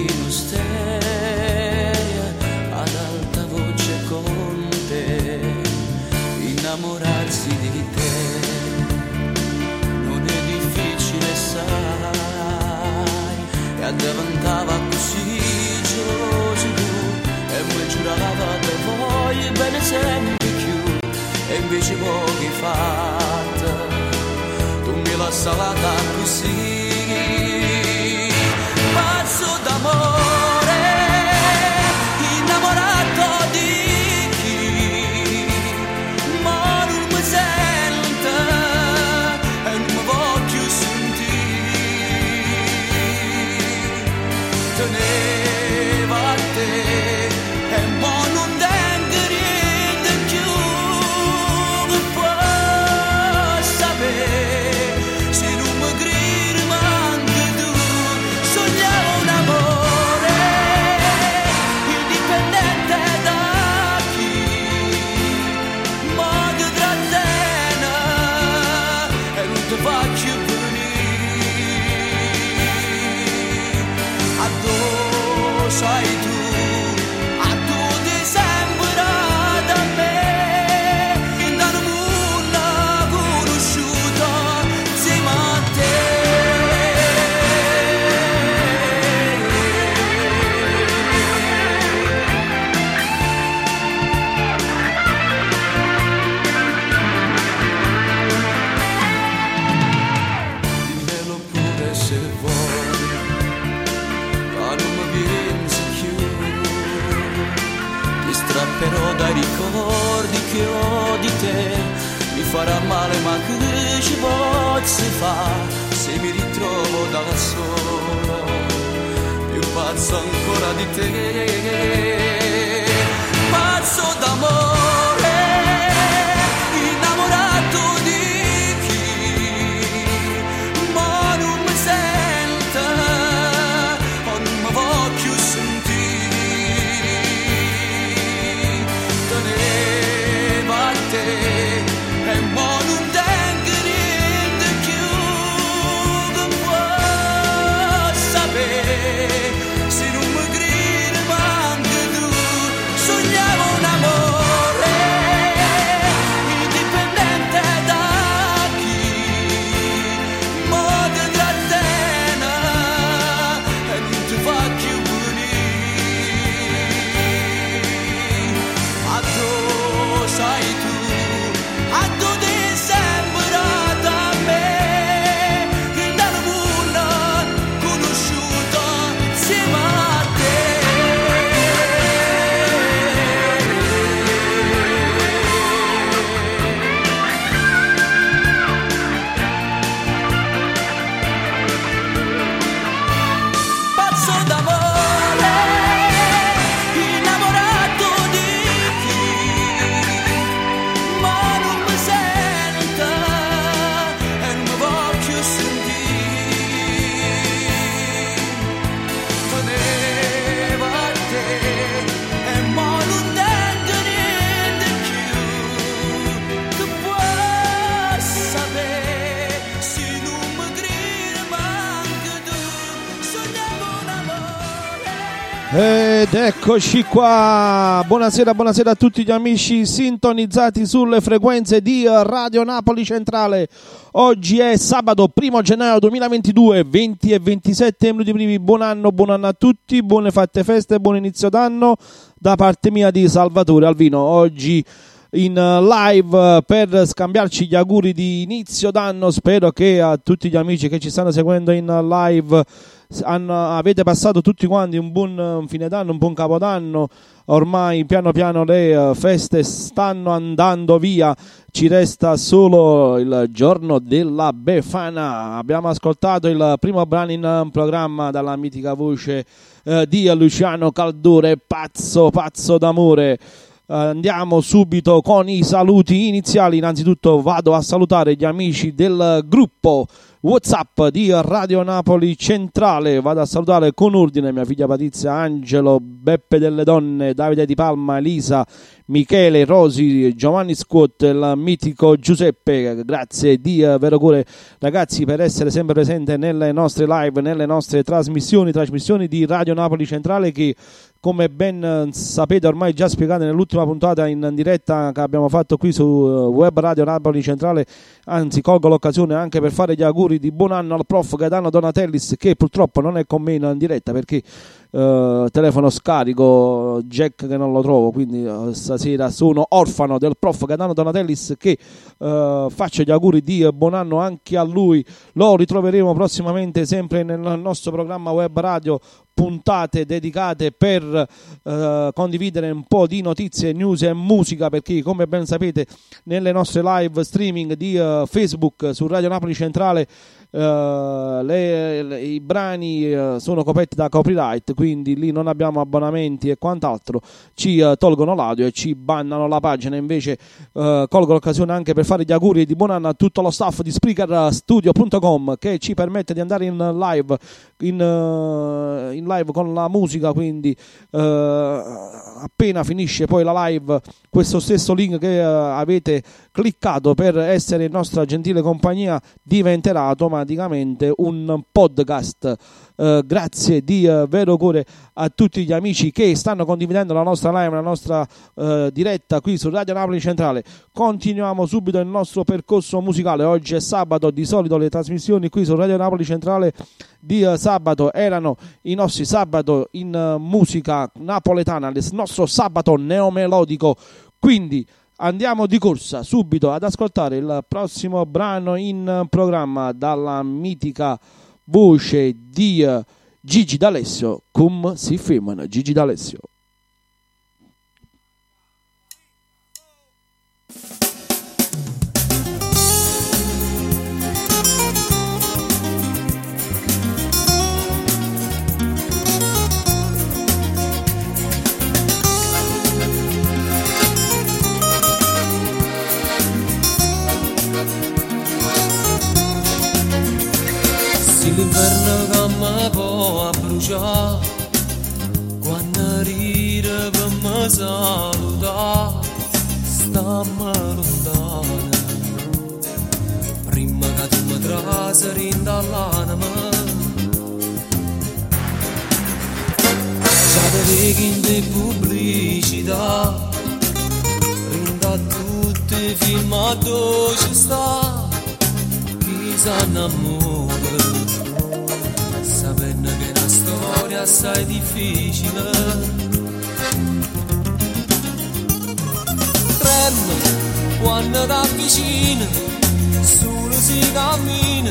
Macchina steria ad alta voce con te, innamorarsi di te. Non è difficile sai, e addavantava così geloso e mi giurava che voglio bene sempre più e invece pochi fatta tu mi l'hai salata così farà male ma che ci posso fare se mi ritrovo da solo. Più pazzo ancora di te. Pazzo d'amore Ed eccoci qua, buonasera, buonasera a tutti gli amici sintonizzati sulle frequenze di Radio Napoli Centrale. Oggi è sabato 1 gennaio 2022, 20 e 27 minuti primi. Buon anno, buon anno a tutti, buone fatte feste, buon inizio d'anno da parte mia di Salvatore Alvino. Oggi in live per scambiarci gli auguri di inizio d'anno. Spero che a tutti gli amici che ci stanno seguendo in live hanno, avete passato tutti quanti un buon fine d'anno, un buon capodanno. Ormai piano piano le feste stanno andando via, ci resta solo il giorno della Befana. Abbiamo ascoltato il primo brano in programma dalla mitica voce di Luciano Caldure, pazzo, pazzo d'amore. Uh, andiamo subito con i saluti iniziali. Innanzitutto vado a salutare gli amici del gruppo WhatsApp di Radio Napoli Centrale. Vado a salutare con ordine mia figlia Patrizia, Angelo, Beppe delle Donne, Davide Di Palma, Elisa, Michele, Rosi, Giovanni Squat, il mitico Giuseppe. Grazie di uh, vero cuore, ragazzi, per essere sempre presente nelle nostre live, nelle nostre trasmissioni, trasmissioni di Radio Napoli Centrale che come ben sapete ormai già spiegate nell'ultima puntata in diretta che abbiamo fatto qui su Web Radio Napoli Centrale, anzi colgo l'occasione anche per fare gli auguri di buon anno al prof Gaetano Donatellis che purtroppo non è con me in diretta perché Uh, telefono scarico, Jack che non lo trovo, quindi uh, stasera sono orfano del prof Gaetano Donatellis che uh, faccio gli auguri di buon anno anche a lui. Lo ritroveremo prossimamente sempre nel nostro programma web radio puntate dedicate per condividere un po' di notizie, news e musica perché come ben sapete nelle nostre live streaming di Facebook su Radio Napoli Centrale Uh, le, le, i brani uh, sono coperti da copyright, quindi lì non abbiamo abbonamenti e quant'altro, ci uh, tolgono l'audio e ci bannano la pagina. Invece colgo l'occasione anche per fare gli auguri di buon anno a tutto lo staff di SpreakerStudio.com che ci permette di andare in live, in, in live con la musica. Quindi appena finisce poi la live, questo stesso link che avete cliccato per essere in nostra gentile compagnia diventerà automaticamente un podcast. Uh, grazie di uh, vero cuore a tutti gli amici che stanno condividendo la nostra live, la nostra uh, diretta qui su Radio Napoli Centrale. Continuiamo subito il nostro percorso musicale. Oggi è sabato, di solito le trasmissioni qui su Radio Napoli Centrale di sabato erano i nostri sabato in musica napoletana, il nostro sabato neomelodico. Quindi Andiamo di corsa subito ad ascoltare il prossimo brano in programma dalla mitica voce di Gigi D'Alessio, Cum si firmano Gigi D'Alessio. L'inverno che mi può bruciare quando ride per me salutare stamma lontana prima che tu mi traseri dall'anima già te vedi in te pubblicità rinda tutti i film a dove ci sta chi sa innamora sapendo che è una storia assai difficile. Tremmo quando ti avvicina, solo si cammina,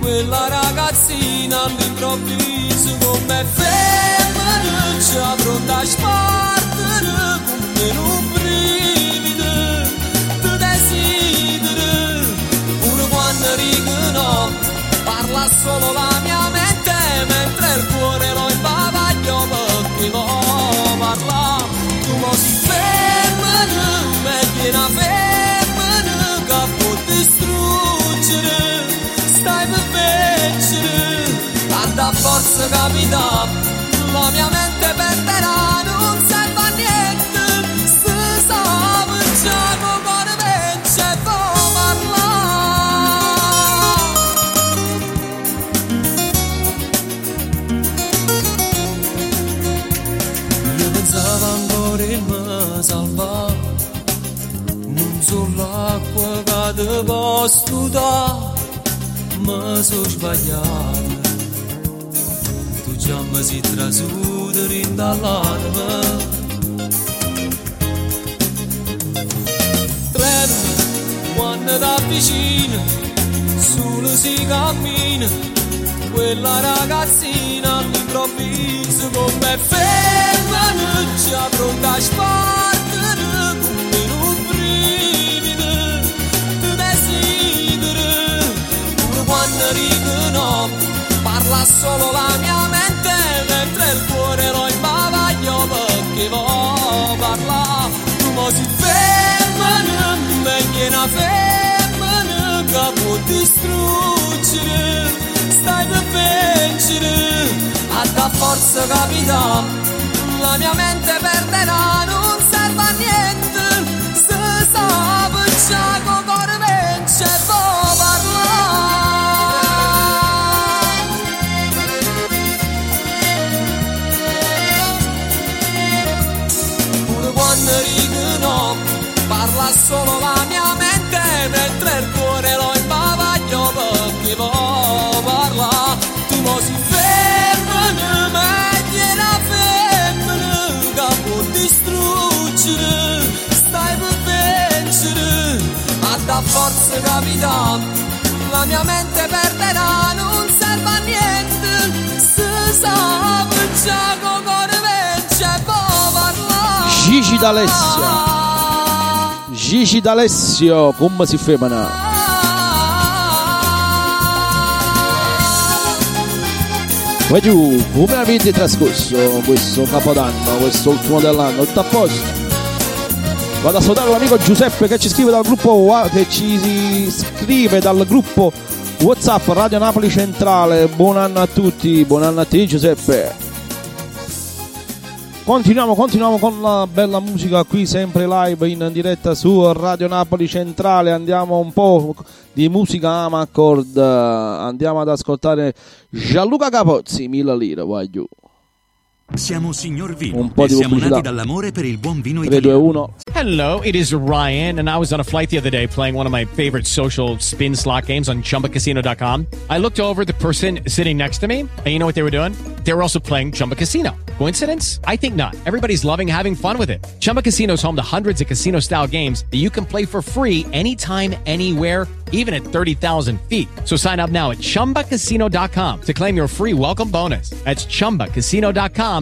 quella ragazzina all'improvviso come femmina, pronta a spartere come un brivido, ti desidero, pure quando dico no parla solo la mia mente mentre il cuore lo imbavaglio perché parla tu lo si femmina me piena femmina che può distruggere. Stai per vincere tanta forza capita la mia mente perderà L'acqua che ti posso dare, mi sono sbagliato. Tu già mi sei trasuto dall'anima. Trema quando ti avvicina, solo si cammina. Quella ragazzina all'improvviso come femminuccia pronta a spartere dicono parla solo la mia mente mentre il cuore lo imbavaglio perché vo parla tu mo si femmina meglio una femmina che può distruggere stai per vincere a da forza capita la mia mente perderà non serve a niente. Se sta già con cuore vince può solo la mia mente mentre il cuore lo imbavaglio perché può parla. Tu mo si femmina meglio la femmina che può distruggere stai per vincere. A da forza capita la mia mente perderà non serve a niente. Se sa già con cuore vince può parlare Gigi d'Alessio. Gigi d'Alessio, come si femina? Poi giù, come avete trascorso questo capodanno, questo ultimo dell'anno? Tutto a posto? Vado a salutare l'amico Giuseppe che ci scrive dal gruppo che ci scrive dal gruppo WhatsApp Radio Napoli Centrale. Buon anno a tutti, buon anno a te Giuseppe. Continuiamo, continuiamo con la bella musica qui sempre live in diretta su Radio Napoli Centrale. Andiamo un po' di musica Amacord. Andiamo ad ascoltare Gianluca Capozzi, mille lire, vai giù. Siamo Signor Vino Un po' di siamo pubblicità. nati dall'amore per il buon vino 3, 2, italiano. 1. Hello, it is Ryan, and I was on a flight the other day playing one of my favorite social spin slot games on chumbacasino.com. I looked over the person sitting next to me, and you know what they were doing? They were also playing Chumba Casino. Coincidence? I think not. Everybody's loving having fun with it. Chumba Casino is home to hundreds of casino style games that you can play for free anytime, anywhere even at 30,000 feet. So sign up now at ChumbaCasino.com to claim your free welcome bonus. That's ChumbaCasino.com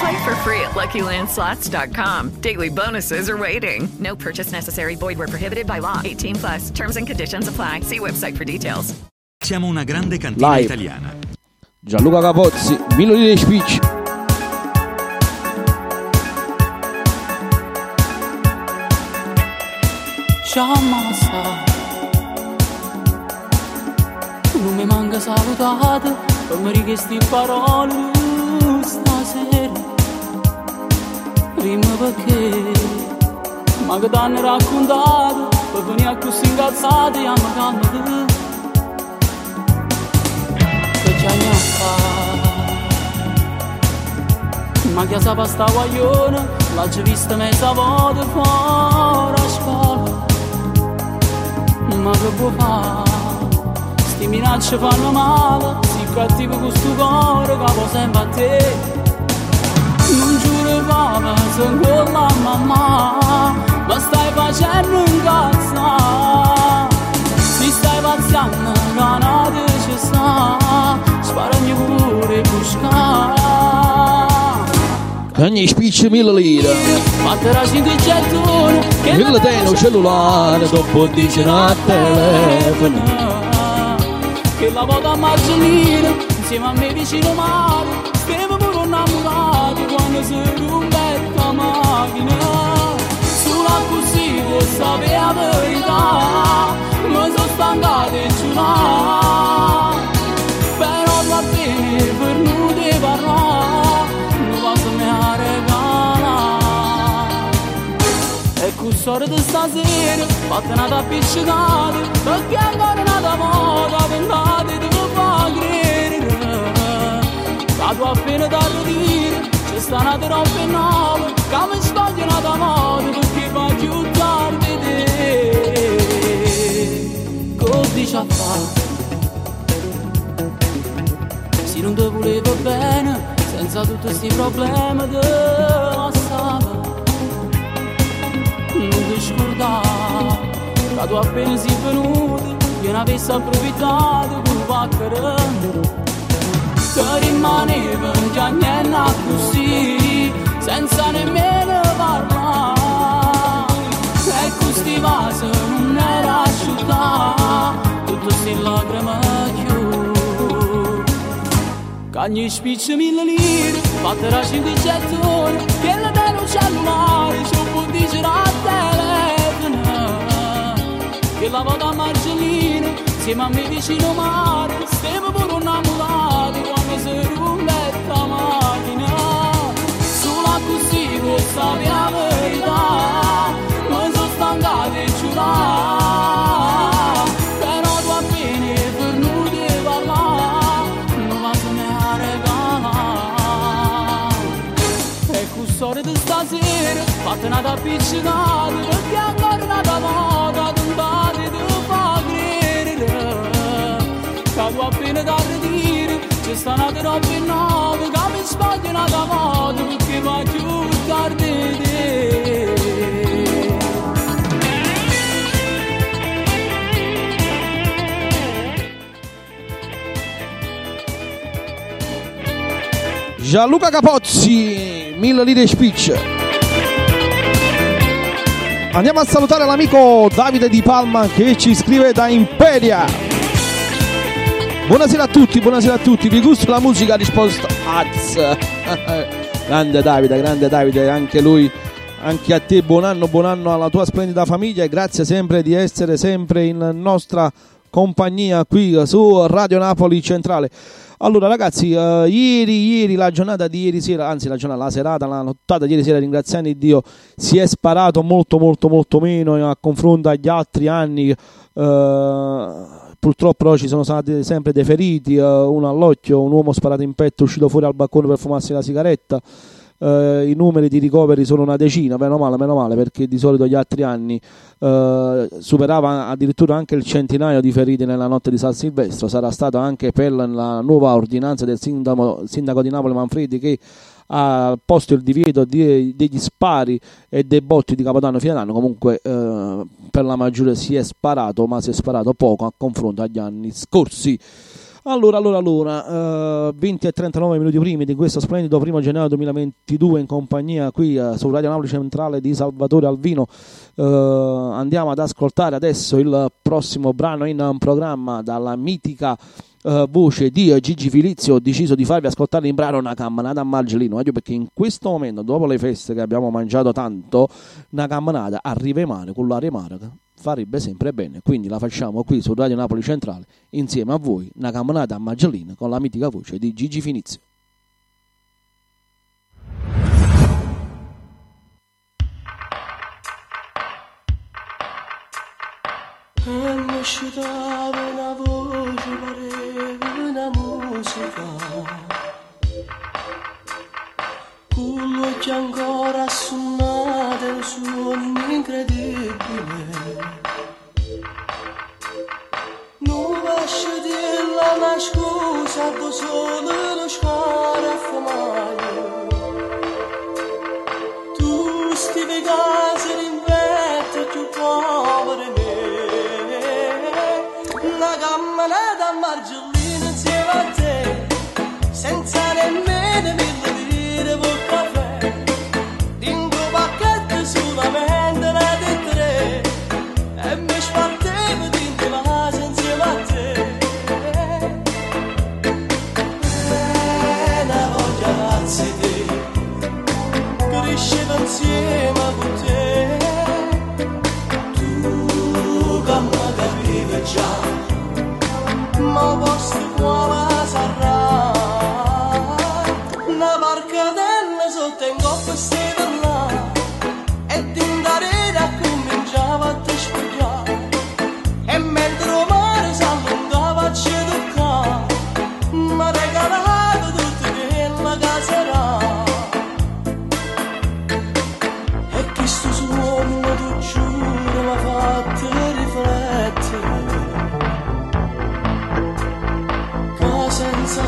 Play for free at LuckyLandSlots.com. Daily bonuses are waiting. No purchase necessary. Void were prohibited by law. 18 plus. Terms and conditions apply. See website for details. Siamo una grande cantina Live. italiana. Gianluca Capozzi, mille lire speech. Sciamassa Non mi manca salutato Per mi richiesti parole stasera. Prima perché Ma che t'hanno raccontato Per venire così incazzati E a me. Calma Che c'è a fare Ma che sa sta guaglione L'ha già vista mezza volta fuori a scuola. Ma che può fare? Sti minacce fanno male, cattivo con sto cuore che va sempre a te. Non giuro papà, sono con la mamma, ma stai facendo un cazzo. Si stai pazzando, canate ci sta, sparami pure buscare. Ogni speech mille lire. Mille teno cellulare, dopo dice a telefono. Che la vado a Marcellina insieme a me vicino mare stiamo pure innamorati quando si rumbetta macchina sulla così può sapere la verità mi sono stancato di giurare E storia di stasera, fatta una tappiccicata, perché ancora una moda, pensate di fa credere. La tua appena da ridire, c'è sta una troppa nuova, che mi sbaglio una moda, perché va più tardi di te. Così ci ha fatto. Se non ti volevo bene, senza tutti questi problemi di passare. Non ti scordare, che tu appena sei venuto, che ne avessi approfittato con un paccherone. Che rimaneva già niente così, senza nemmeno parlare. E questi vasi non era asciutta, tutto si lacrime chiù. Cagni spicci mille lire, fatte da cinque gettoni, la dello cellulare, c'è un telefono. Che la vado a Marcellina, insieme a me vicino mare, stiamo pure innamorati quando si rulletta macchina. Sulla così questa è stasera, fatta una tappiccicata, perché ancora una moda, tentate di fa credere. Che tu appena da ridire, una roba nuova, che mi sbaglia una moda, perché va tardi di te. Gianluca Capozzi, mille lire speech. Andiamo a salutare l'amico Davide Di Palma che ci scrive da Imperia. Buonasera a tutti, buonasera a tutti. Vi gusta la musica? Risposta Az. grande Davide, grande Davide, anche lui, anche a te buon anno, buon anno alla tua splendida famiglia e grazie sempre di essere sempre in nostra compagnia qui su Radio Napoli Centrale. Allora ragazzi, eh, ieri, ieri, la giornata di ieri sera, anzi la giornata, la serata, la nottata di ieri sera, ringraziando Dio, si è sparato molto molto molto meno a confronto agli altri anni. eh, purtroppo ci sono stati sempre dei feriti, eh, uno all'occhio, un uomo sparato in petto uscito fuori al balcone per fumarsi la sigaretta. Eh, I numeri di ricoveri sono una decina, meno male, meno male, perché di solito gli altri anni eh, superava addirittura anche il centinaio di feriti nella notte di San Silvestro. Sarà stato anche per la nuova ordinanza del sindaco, sindaco di Napoli Manfredi che ha posto il divieto di- degli spari e dei botti di Capodanno fine anno. Comunque eh, per la maggiore si è sparato, ma si è sparato poco a confronto agli anni scorsi. Allora, allora, allora, eh, 20 e 39 minuti primi di questo splendido primo gennaio 2022 in compagnia qui eh, su Radio Napoli Centrale di Salvatore Alvino. Eh, andiamo ad ascoltare adesso il prossimo brano in programma dalla mitica voce di Gigi Filizio. Ho deciso di farvi ascoltare in brano una camminata a Margellino, eh, perché in questo momento, dopo le feste che abbiamo mangiato tanto, una camminata a Rive Mare con l'aria marca farebbe sempre bene. Quindi la facciamo qui su Radio Napoli Centrale insieme a voi, una camminata a Maggiolina con la mitica voce di Gigi Finizio. Mi uscitava una voce, pareva una musica. Gli occhi ancora assonnati, un suono incredibile. Non lascio dirla una scusa, do solo uno scuola a fumare. Tu stivi casa in vetro più povero me Una camminata a Margellina insieme a te Senza nemmeno cresceva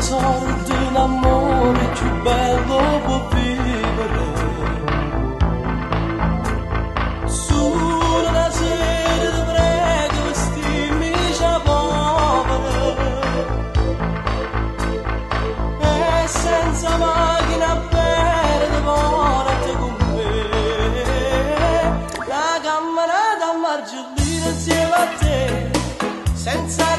sorte l'amore più bello può vivere sulla sera dovrei vestirmi già povera e senza macchina per devorate con me la camminata a margellina insieme a te senza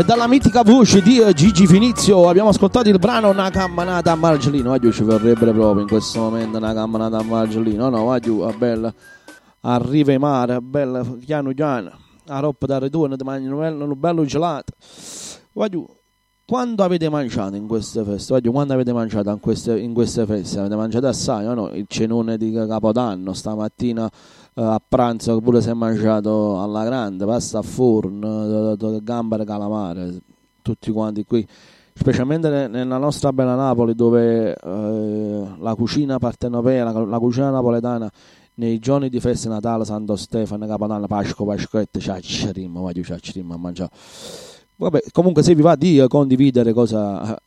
E dalla mitica voce di eh, Gigi Finizio abbiamo ascoltato il brano Una camminata a Margellino. Oggi ci vorrebbe proprio in questo momento una camminata a Margellino. No, giù, a bella. Arriva in mare, a bella, piano piano. A roba da ritorno, ti mangi un bello, gelato. Giù. Quando avete mangiato in queste feste? Giù, quando avete mangiato in queste, in queste feste? Avete mangiato assai o no? Il cenone di Capodanno, stamattina eh, a pranzo pure si è mangiato alla grande, pasta a forno, eh, eh, gambere calamare, tutti quanti qui, specialmente ne- nella nostra bella Napoli dove eh, la cucina partenopea, la, la cucina napoletana nei giorni di festa Natale, Santo Stefano, Capodanno, Pasqua, Pasquetta, ciacciarimo, voglio ciacciarimo a mangiare. Vabbè, comunque se vi va di eh, condividere cosa eh,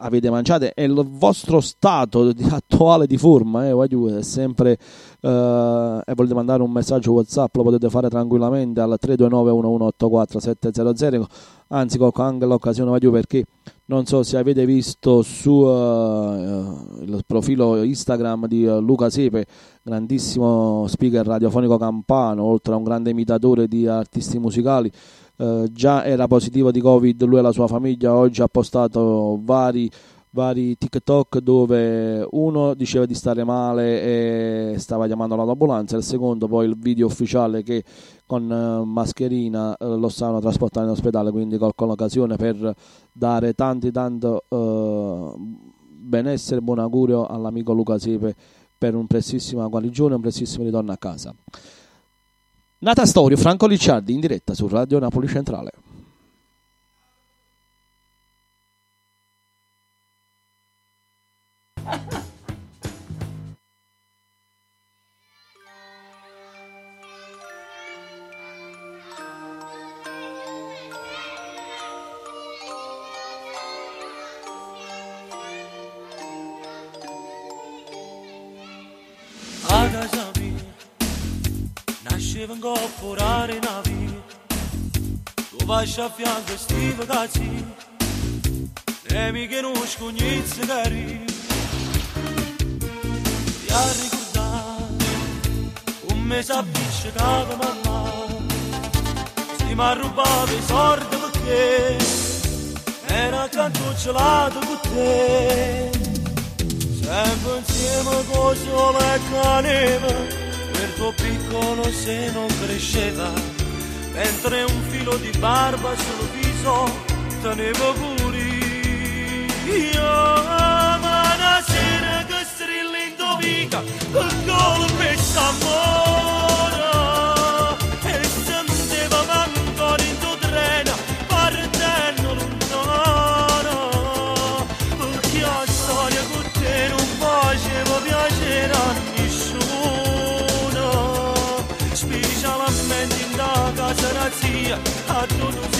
avete mangiato e il vostro stato attuale di forma eh, voglio, è sempre eh, e volete mandare un messaggio whatsapp lo potete fare tranquillamente al 329 1184 700 anzi colgo anche l'occasione voglio perché non so se avete visto su eh, il profilo Instagram di eh, Luca Sepe grandissimo speaker radiofonico campano oltre a un grande imitatore di artisti musicali. Eh, già era positivo di Covid lui e la sua famiglia, oggi ha postato vari, vari TikTok dove uno diceva di stare male e stava chiamando l'ambulanza, il secondo poi il video ufficiale che con eh, mascherina eh, lo stavano trasportando in ospedale, quindi colgo l'occasione per dare tanti tanto eh, benessere buon augurio all'amico Luca Siepe per un prestissima guarigione un prestissimo ritorno a casa. Nata Storio, Franco Licciardi in diretta su Radio Napoli Centrale. A casa mia nasceva un corporare una via Tu vai a fianco sti ragazzi E mi conosco ogni ha ricordato Un mese appiccicato mamma Si mi ha rubato i soldi perché Era gelato con te. Sempre insieme con sole caneva Per tuo piccolo se non cresceva. Mentre un filo di barba sul viso Tenevo pure io strilli in dovica Col colpo e senteva ancora in tuo treno Partendo lontano Perché la storia con te non faceva piacere a nessuno Specialmente in da casa razzia A tu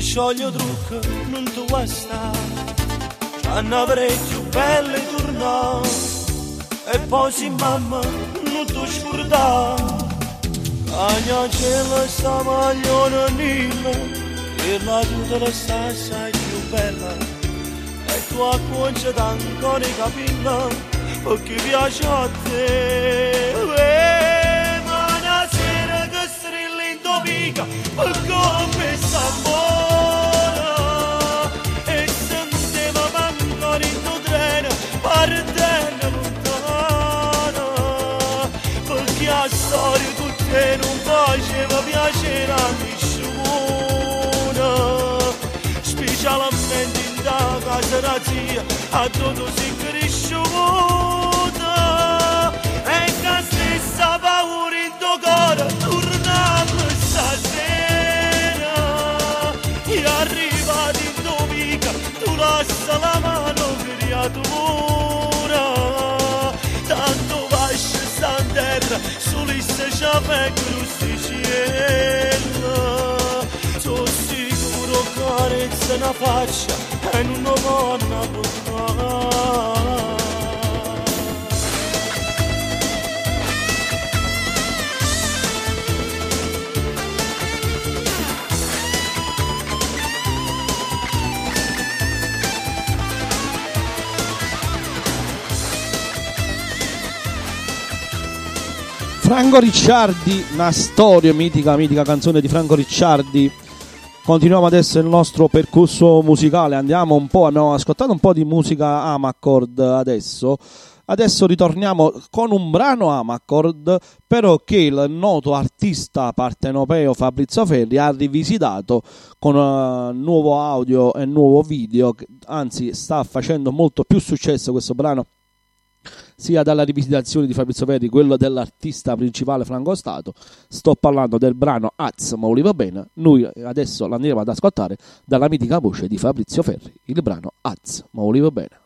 Se scioglie trucco non tu vuoi stare C'hanno avrei più belle tornare E poi si mamma non tu scordare Agna cielo sta magliona nilla E la tuta la sta assai più bella. E tu acconcia ancora i capelli Perché piace a te. E ma una sera che strilli in domica Per come sta buona in da casa da zia A tutto si cresciuta E che stessa paura in tuo cuore Tornando stasera E arrivati in domenica Tu lascia la carezza una faccia E non lo vanno a buttare Franco Ricciardi, una storia mitica, mitica canzone di Franco Ricciardi. Continuiamo adesso il nostro percorso musicale, andiamo un po', abbiamo ascoltato un po' di musica Amacord adesso. Adesso ritorniamo con un brano Amacord, però che il noto artista partenopeo Fabrizio Ferri ha rivisitato con uh, nuovo audio e nuovo video, anzi sta facendo molto più successo questo brano sia dalla rivisitazione di Fabrizio Ferri, quello dell'artista principale Franco Stato. Sto parlando del brano Az, ma voleva bene. Noi adesso l'andremo ad ascoltare dalla mitica voce di Fabrizio Ferri, il brano Az, ma voleva bene.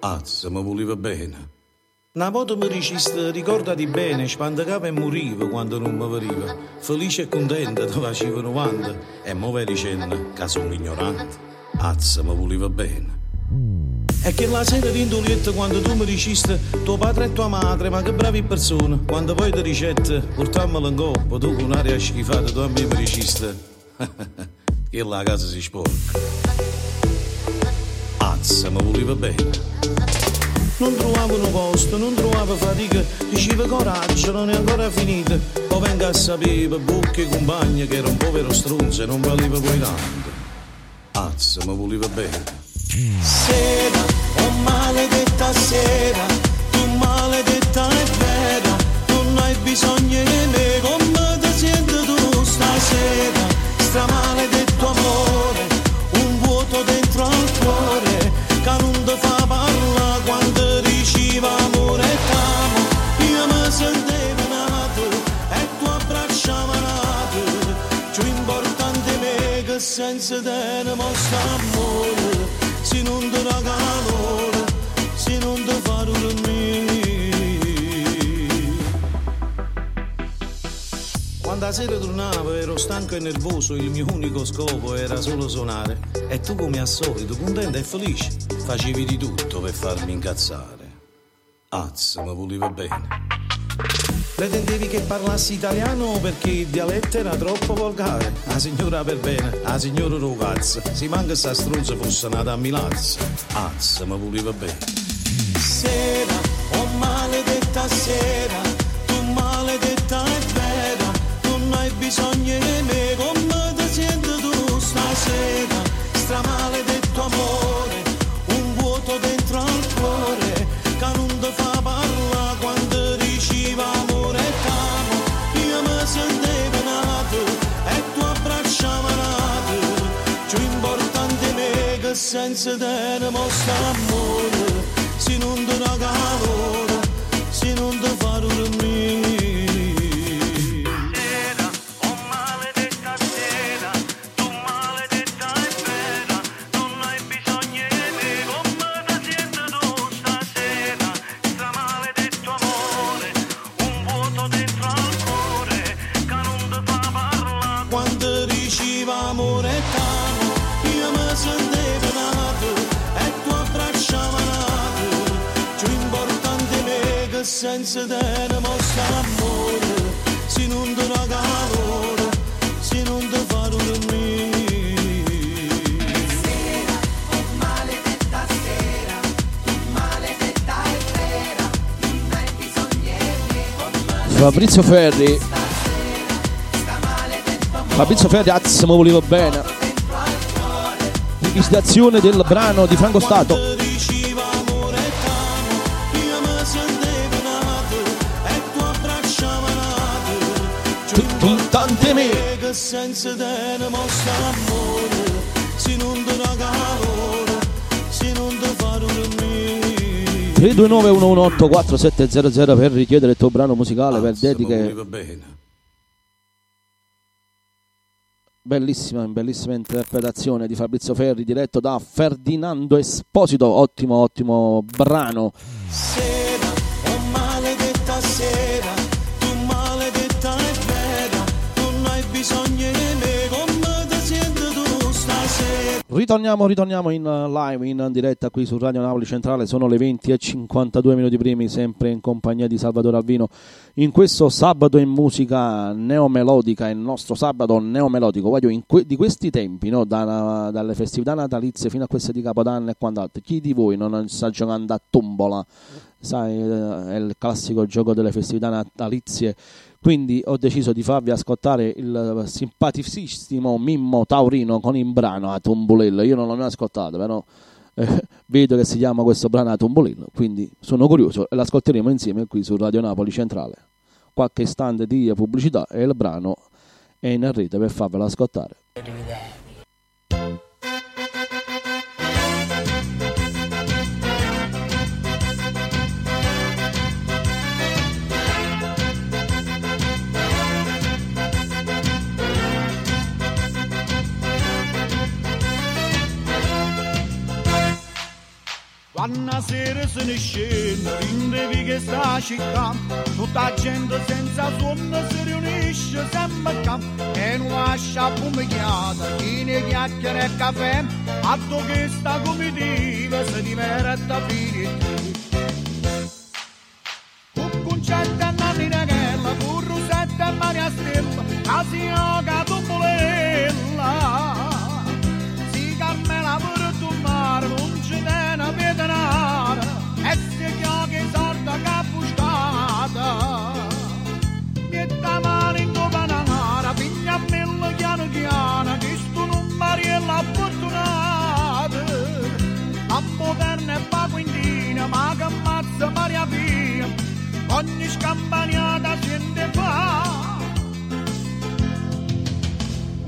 Azza, mi voleva bene. Una volta mi diceste, ricordati bene, spandacava e moriva quando non mi veniva. Felice e contenta, ti faceva 90. E mo vai dicendo che sono ignorante. Azza, mi voleva bene. E che la sera di Indolietta quando tu mi diceste tuo padre e tua madre, ma che bravi persone. Quando poi ti ricette, portammela in coppa, tu con aria schifata, tu a me mi diceste. che la casa si sporca. Azza, mi voleva bene. Non trovavo un posto, non trovavo fatica, diceva coraggio, non è ancora finita. Poi venga a sapere per bocche e compagni che era un povero stronzo e non valeva poi tanto. Azza, mi voleva bene. Sera, oh maledetta sera, tu maledetta è vera, non hai bisogno di me come ti senti tu stasera, sta mostra amore, se non ti regalo, se non ti farò me. Quando stasera tornavo, ero stanco e nervoso, il mio unico scopo era solo suonare. E tu come al solito, contenta e felice, facevi di tutto per farmi incazzare. Azza, mi voleva bene. Pretendevi che parlassi italiano perché il dialetto era troppo volgare. La signora per bene, la signora ragazza. Si manca sta struzza fosse nata a Milazzo. Azza, mi voleva bene. Che senza te ne mostra amore, se Fabrizio Ferri. Fabrizio Ferri, azz, mi volevo bene. Rivisitazione del brano di Franco Stato. E importante me senza te ne mostra amore, se non 329 118 4700 per richiedere il tuo brano musicale per dediche Voleva bene. bellissima bellissima interpretazione di Fabrizio Ferri diretto da Ferdinando Esposito ottimo ottimo brano Sera, ritorniamo ritorniamo in uh, live in diretta qui su Radio Napoli Centrale. Sono le 20 e 52 minuti primi sempre in compagnia di Salvatore Alvino. In questo sabato in musica neomelodica il nostro sabato neomelodico voglio que- di questi tempi no, da- dalle festività natalizie fino a queste di Capodanno e quant'altro. Chi di voi non sta giocando a tombola? Sai eh, è il classico gioco delle festività natalizie quindi ho deciso di farvi ascoltare il simpaticissimo Mimmo Taurino con il brano a Tombolello. Io non l'ho mai ascoltato, però eh, vedo che si chiama questo brano a Tombolello, quindi sono curioso e l'ascolteremo insieme qui su Radio Napoli Centrale. Qualche istante di pubblicità e il brano è in rete per farvelo ascoltare. Quando sera se ne scende, rindevi che sta città, tutta gente senza sonno si riunisce sempre a campo e non lascia pumigliata, chi ne chiacchiera e caffè, atto che sta comitiva si diverte a finire. Con concetta a nanni Nagella, con Rosetta e Maria Stella, casi yoga ogni scampagnata scende fa.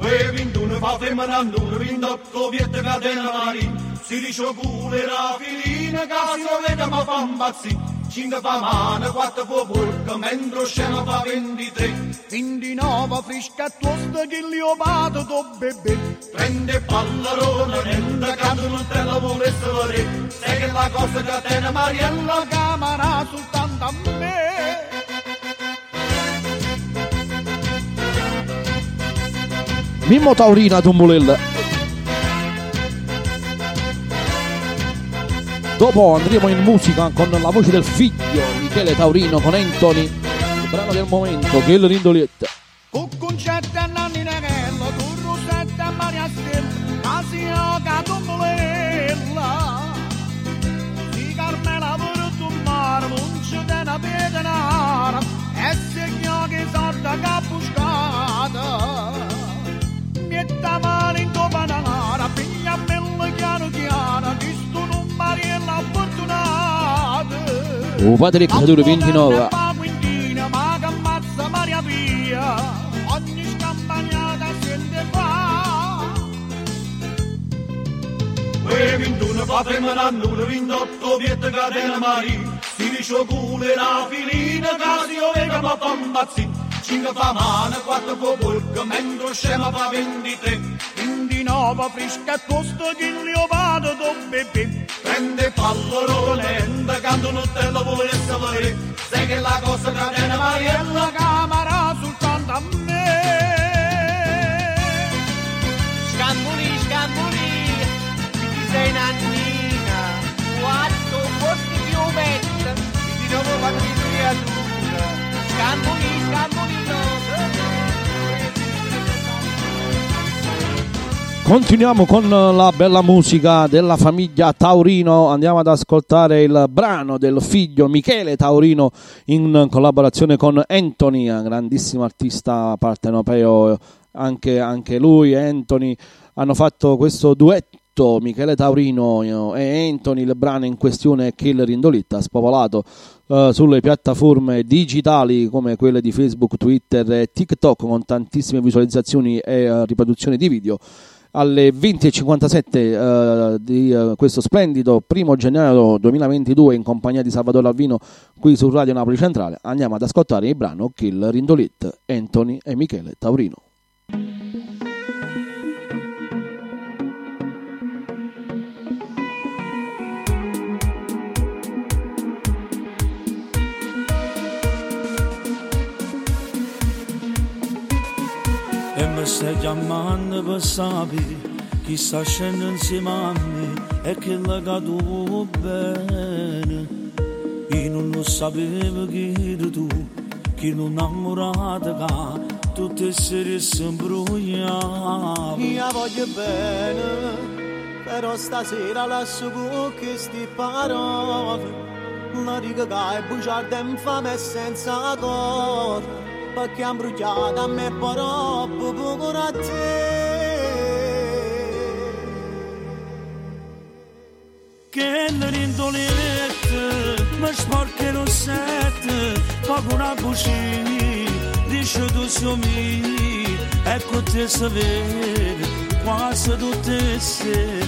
E vinto fa femmina non rindotto viette catena mari Si dice pure la filina che si vede ma fa impazzì Cinque mano, quattro fa porca, mentre scena fa 23 29 fresca e tosta che li ho pato do bebè. Prende pallarone, rende canto non te la volesse vedere Sai che la cosa catena Mariella camera soltanto a me. Mimmo Taurina Tumbulel. Dopo andremo in musica con la voce del figlio Michele Taurino con Anthony, il brano del momento che è il Rindolietta. Cuccuncetta nanni se O 29. Ma quindina, ma che ammazza Maria Pia, ogni scampagnata sente fa. E 21 fa femminanno, 28 viet catena mari, si dice culo e la filina, casi io vega ma fa impazzì. 5 fa mano, 4 fa burca, mentre scema fa 23. Nova fresca costa che il leopardo do bebè. Prende pallo lenta, canto Nutella vuole sapere, sai che la cosa catena Mariella La camera soltanto a me. Scambuli, scambuli, ti sei nannina, quattro posti più bella, di nuovo ti creatura. Scambuli, scambuli, Continuiamo con la bella musica della famiglia Taurino, andiamo ad ascoltare il brano del figlio Michele Taurino in collaborazione con Anthony, grandissimo artista partenopeo, anche, anche lui e Anthony hanno fatto questo duetto Michele Taurino e Anthony, il brano in questione è Killer Indolitta, spopolato eh, sulle piattaforme digitali come quelle di Facebook, Twitter e TikTok con tantissime visualizzazioni e eh, riproduzioni di video alle 20.57 eh, di eh, questo splendido primo gennaio 2022 in compagnia di Salvatore Alvino qui su Radio Napoli Centrale andiamo ad ascoltare il brano Kill Rindolit Anthony e Michele Taurino Sapere chi sta scendendo insieme a me e che l'ha caduto bene. Io non lo sapevo che eri tu, che non innamorata che tutte le sere si imbrogliava. Io voglio bene, però stasera lascio queste parole. La riga che è bugiarda infame senza cor perché ha bruciato a me però poco a te. Che le rindolette mi sporche lo sette, poco una bucina, dice tu mio, ecco te se vede, quasi le sere,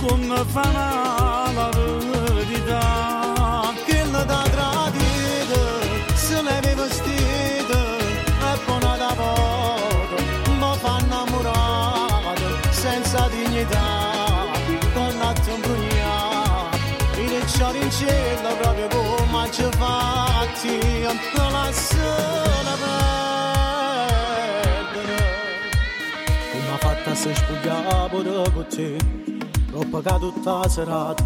come fa la verità. Che le da senza dignità, con l'atto imbrugnato, i riccioli in cielo proprio come ci fatti, non la sola perdere. Come ha fatta se spogliava pure con te, troppo che tutta la serata,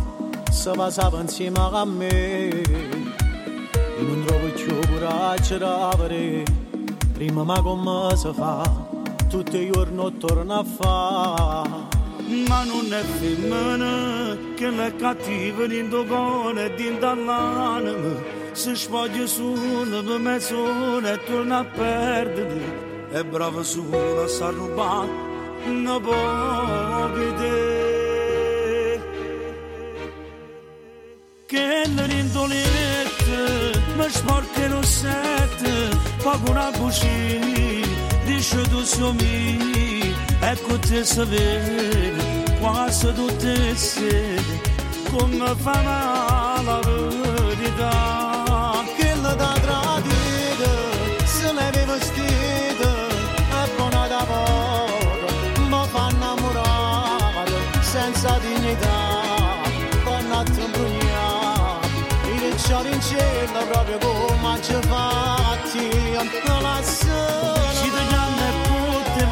se passava insieme a me. E non trovo più coraggio da avere, prima ma come si fa, tutti i giorni torna a Manu në thimënë Këllë kativë një ndogone Din dalanë më Së shpa gjësunë Më me cunë E tërna perdënë E bravë sunë Sa ruban Në bogëde Këllë një ndolivetë Më shparë kërosetë Paguna bushin Dishë du sëminë mio, ecco te se vede, quasi tutte le sere, come fa la verità. Che le da tradito, se le aveva vestito, è buona da poco, ma fa innamorato, senza dignità, con l'atto imbrugliato, i riccioli in cielo proprio come ci fatti, la sola Ci tagliamo e putte,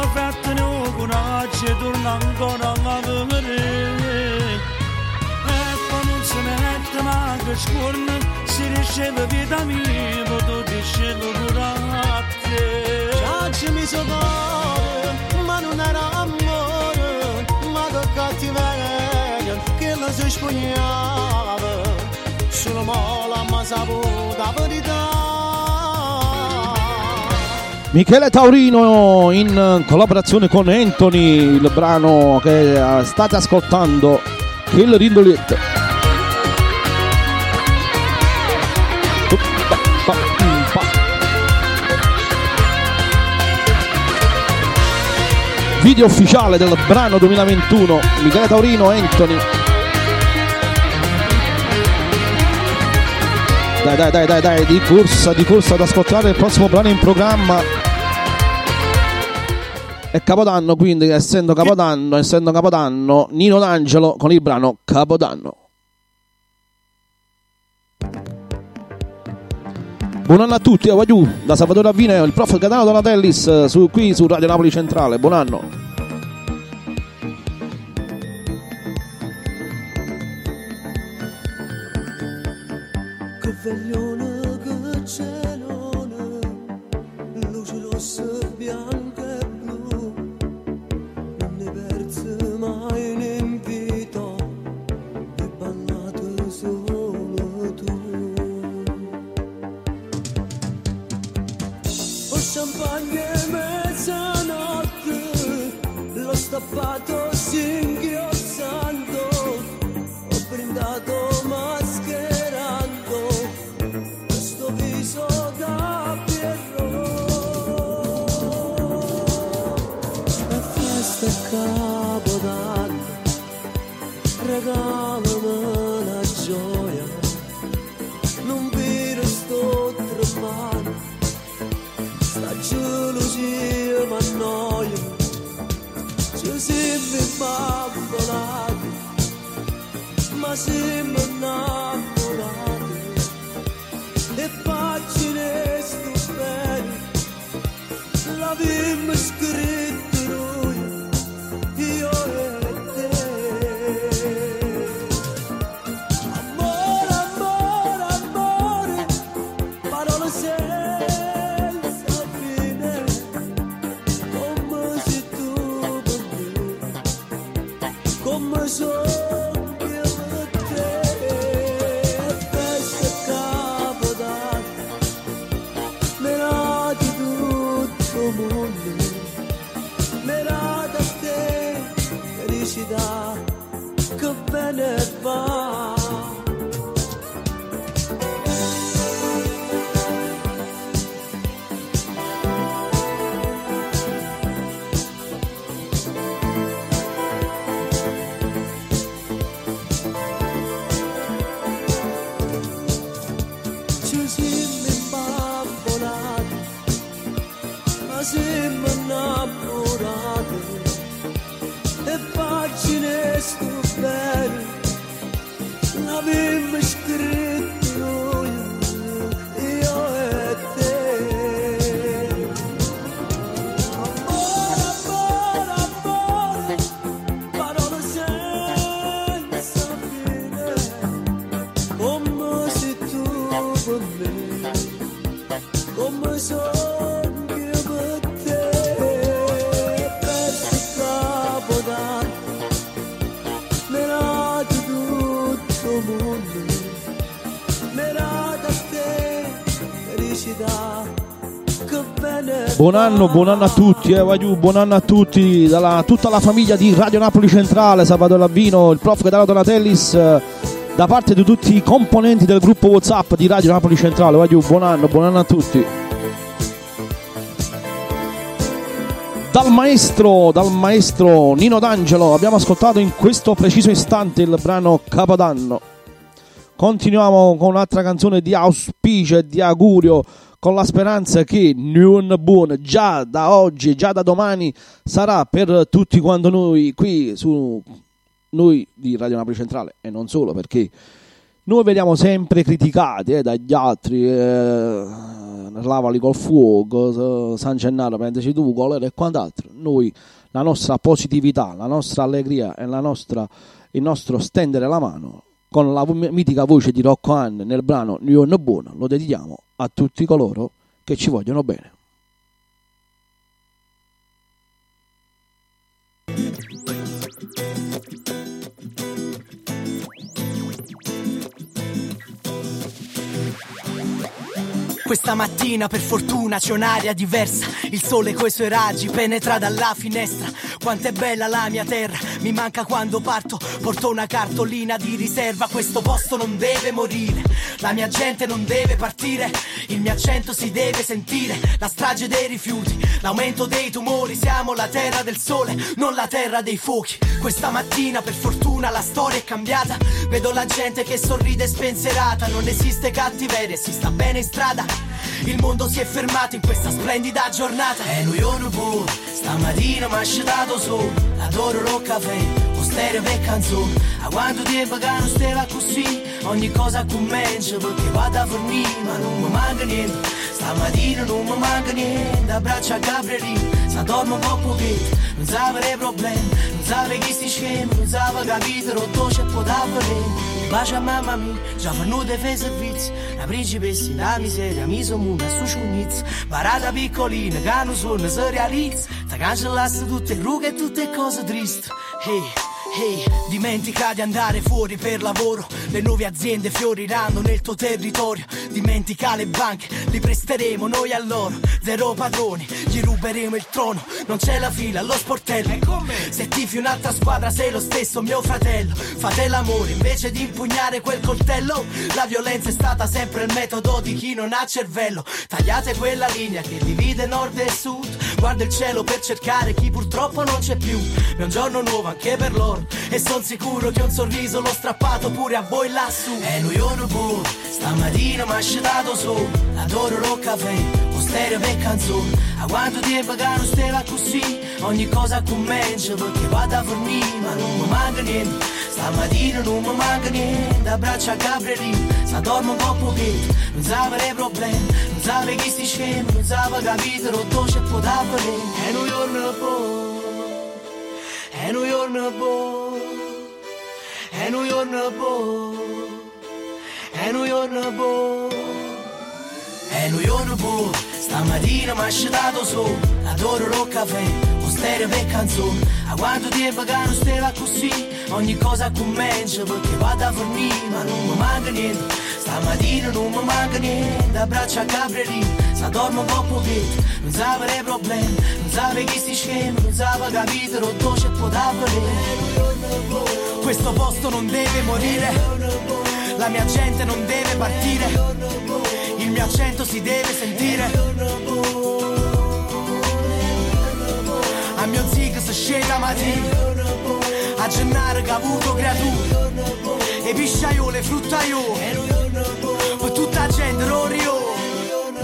ma fa amore mi fatto un coraggio e torna ancora a vedere e quando non si mette manca scorna si riceve vita mia potuto discendo curate Ciacci mi so cuore, ma non era amore, ma che cattiveria, che la si spugnava, solo mola ma saputo la verità. Michele Taurino in collaborazione con Anthony, il brano che eh, state ascoltando, Kill Rindolet. Video ufficiale del brano 2021, Michele Taurino, Anthony. Dai, dai, dai, dai, dai, di corsa, di corsa ad ascoltare il prossimo brano in programma. È Capodanno, quindi essendo Capodanno, essendo Capodanno, Nino D'Angelo con il brano Capodanno. Buon anno a tutti, eh, Wagyu, da Salvatore Avvine, il prof Catano Donatellis, su, qui su Radio Napoli Centrale. Buon anno. Buon anno, buon anno a tutti, eh, Wagyu, buon anno a tutti, dalla tutta la famiglia di Radio Napoli Centrale, Salvatore Lavvino, il prof Gaetano Donatellis, eh, da parte di tutti i componenti del gruppo WhatsApp di Radio Napoli Centrale. Wagyu, buon anno, buon anno a tutti. Dal maestro, dal maestro Nino D'Angelo abbiamo ascoltato in questo preciso istante il brano Capodanno. Continuiamo con un'altra canzone di auspicio e di augurio con la speranza che New Buon già da oggi, già da domani sarà per tutti quanto noi qui su noi di Radio Napoli Centrale e non solo perché noi veniamo sempre criticati eh, dagli altri, eh, lavali col fuoco, San Gennaro prenderci tu, colore e quant'altro. Noi, la nostra positività, la nostra allegria e la nostra, il nostro stendere la mano con la mitica voce di Rocco Han nel brano New York Buono lo dedichiamo a tutti coloro che ci vogliono bene. Questa mattina per fortuna c'è un'aria diversa. Il sole coi suoi raggi penetra dalla finestra. Quanto è bella la mia terra Mi manca quando parto. Porto una cartolina di riserva Questo posto non deve morire. La mia gente non deve partire Il mio accento si deve sentire. La strage dei rifiuti L'aumento dei tumori Siamo la terra del sole Non la terra dei fuochi. Questa mattina per fortuna la storia è cambiata. Vedo la gente che sorride spensierata Non esiste cattiveria Si sta bene in strada il mondo si è fermato in questa splendida giornata. E noi non può Stamattina mi ha asciutato su. Adoro lo caffè O stereo per canzone A quanto tempo che non stava così. Ogni cosa comincia perché vado a fornire Ma non mi manca niente. Stamattina non mi manca niente. Abbraccio a Gabrielino. Se dormo un po' pochetto Non sapere problemi. Non sapere chi si scema Non sapere capire Rotto c'è può davvero bacio a mamma mia, già venuta fai servizi, la principessa, la miseria, mi sono una su ciunizza, parata piccolina, che non suona, si realizza, ti cancellasse tutte rughe e tutte cose tristi, hey. Ehi, hey, dimentica di andare fuori per lavoro. Le nuove aziende fioriranno nel tuo territorio. Dimentica le banche, li presteremo noi a loro. Zero padroni, gli ruberemo il trono. Non c'è la fila allo sportello. Se tifi un'altra squadra, sei lo stesso mio fratello. Fate l'amore invece di impugnare quel coltello. La violenza è stata sempre il metodo di chi non ha cervello. Tagliate quella linea che divide nord e sud. Guarda il cielo per cercare chi purtroppo non c'è più. È un giorno nuovo anche per loro. E son sicuro che un sorriso l'ho strappato pure a voi lassù. E noi non può, stamattina mi ha asciutato su. Adoro lo caffè, o stereo per canzone A quanto tempo che non stava così Ogni cosa comincia perché vado a fornire. Ma non mi manca niente Stamattina non mi manca niente. Abbraccio a Gabrielino Se dormo un po' pochetto Non sapere problemi Non sapere chi si scema Non sapere capire Rotto c'è davvero E noi non può e New York bo E New York bo E New York bo E New York bo Stamattina mi ha asciutato su. Adoro lo caffè O stereo per canzone A quanto tempo che non stava così Ogni cosa comincia perché vado a fornire Ma non mi manca niente. Stamattina non mi manca niente Abbraccio a Gabrielino Po' pochetto Non sapere problemi Non sapere chi si scema Non sapere capire Rotto c'è può Questo posto non deve morire La mia gente non deve partire Il mio accento si deve sentire. A mio zig si scende mattina A gennaro che ha avuto creature E pisciaiole, fruttaiole Per tutta gente rorio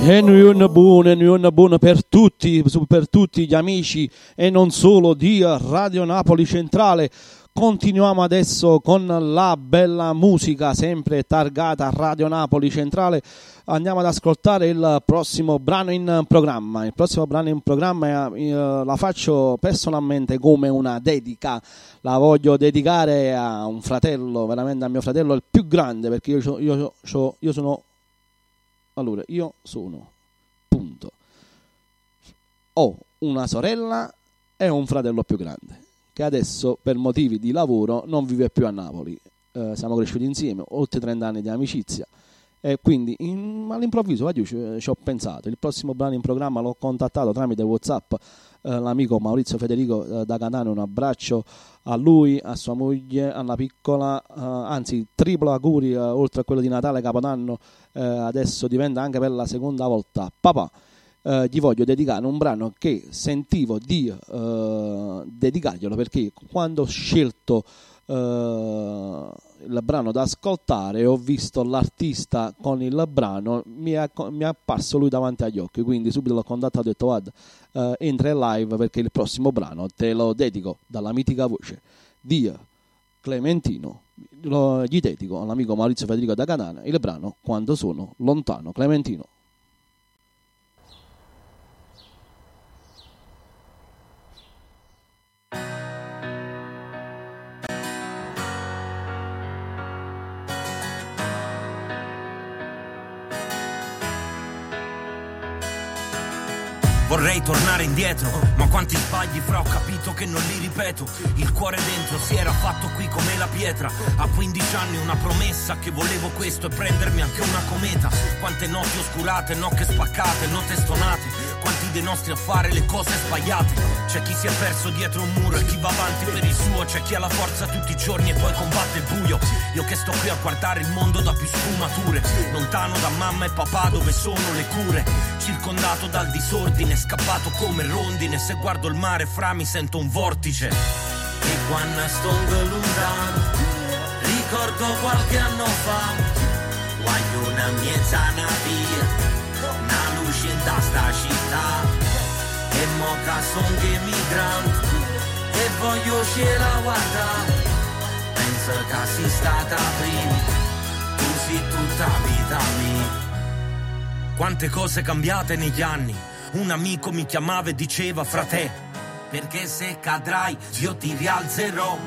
E un buono, e un buono per tutti, per tutti gli amici e non solo di Radio Napoli Centrale. Continuiamo adesso con la bella musica, sempre targata Radio Napoli Centrale. Andiamo ad ascoltare il prossimo brano in programma. Il prossimo brano in programma eh, la faccio personalmente come una dedica. La voglio dedicare a un fratello, veramente a mio fratello, il più grande, perché io, io, io sono. Allora, io sono. Punto. Ho una sorella e un fratello più grande che adesso per motivi di lavoro non vive più a Napoli. Eh, siamo cresciuti insieme, oltre 30 anni di amicizia. E quindi in, all'improvviso io ci, ci, ho pensato, il prossimo brano in programma l'ho contattato tramite Whatsapp l'amico Maurizio Federico eh, da Catania, un abbraccio a lui, a sua moglie, alla piccola, eh, anzi triplo auguri eh, oltre a quello di Natale Capodanno, eh, adesso diventa anche per la seconda volta papà. Eh, gli voglio dedicare un brano che sentivo di eh, dedicarglielo perché quando ho scelto eh, il brano da ascoltare ho visto l'artista con il brano mi è, mi è, apparso lui davanti agli occhi quindi subito l'ho contattato e ho detto guarda eh, entra in live perché il prossimo brano te lo dedico dalla mitica voce di Clementino lo- gli dedico all'amico Maurizio Federico da Catania il brano Quando sono lontano, Clementino. Vorrei tornare indietro, ma quanti sbagli fra ho capito che non li ripeto. Il cuore dentro si era fatto qui come la pietra. A 15 anni una promessa che volevo questo e prendermi anche una cometa. Quante notti oscurate, nocche spaccate, note stonate. Quanti dei nostri a fare le cose sbagliate. C'è chi si è perso dietro un muro e chi va avanti per il suo. C'è chi ha la forza tutti i giorni e poi combatte il buio. Io che sto qui a guardare il mondo da più sfumature. Lontano da mamma e papà dove sono le cure. Circondato dal disordine, scappato come rondine. Se guardo il mare fra mi sento un vortice. E quando sto lontano, ricordo qualche anno fa. Voglio una via una in sta città. E mo che son che migrante e voglio la guardare. Penso che sei stata prima sei tutta vita mia. Quante cose cambiate negli anni. Un amico mi chiamava e diceva frate perché se cadrai io ti rialzerò.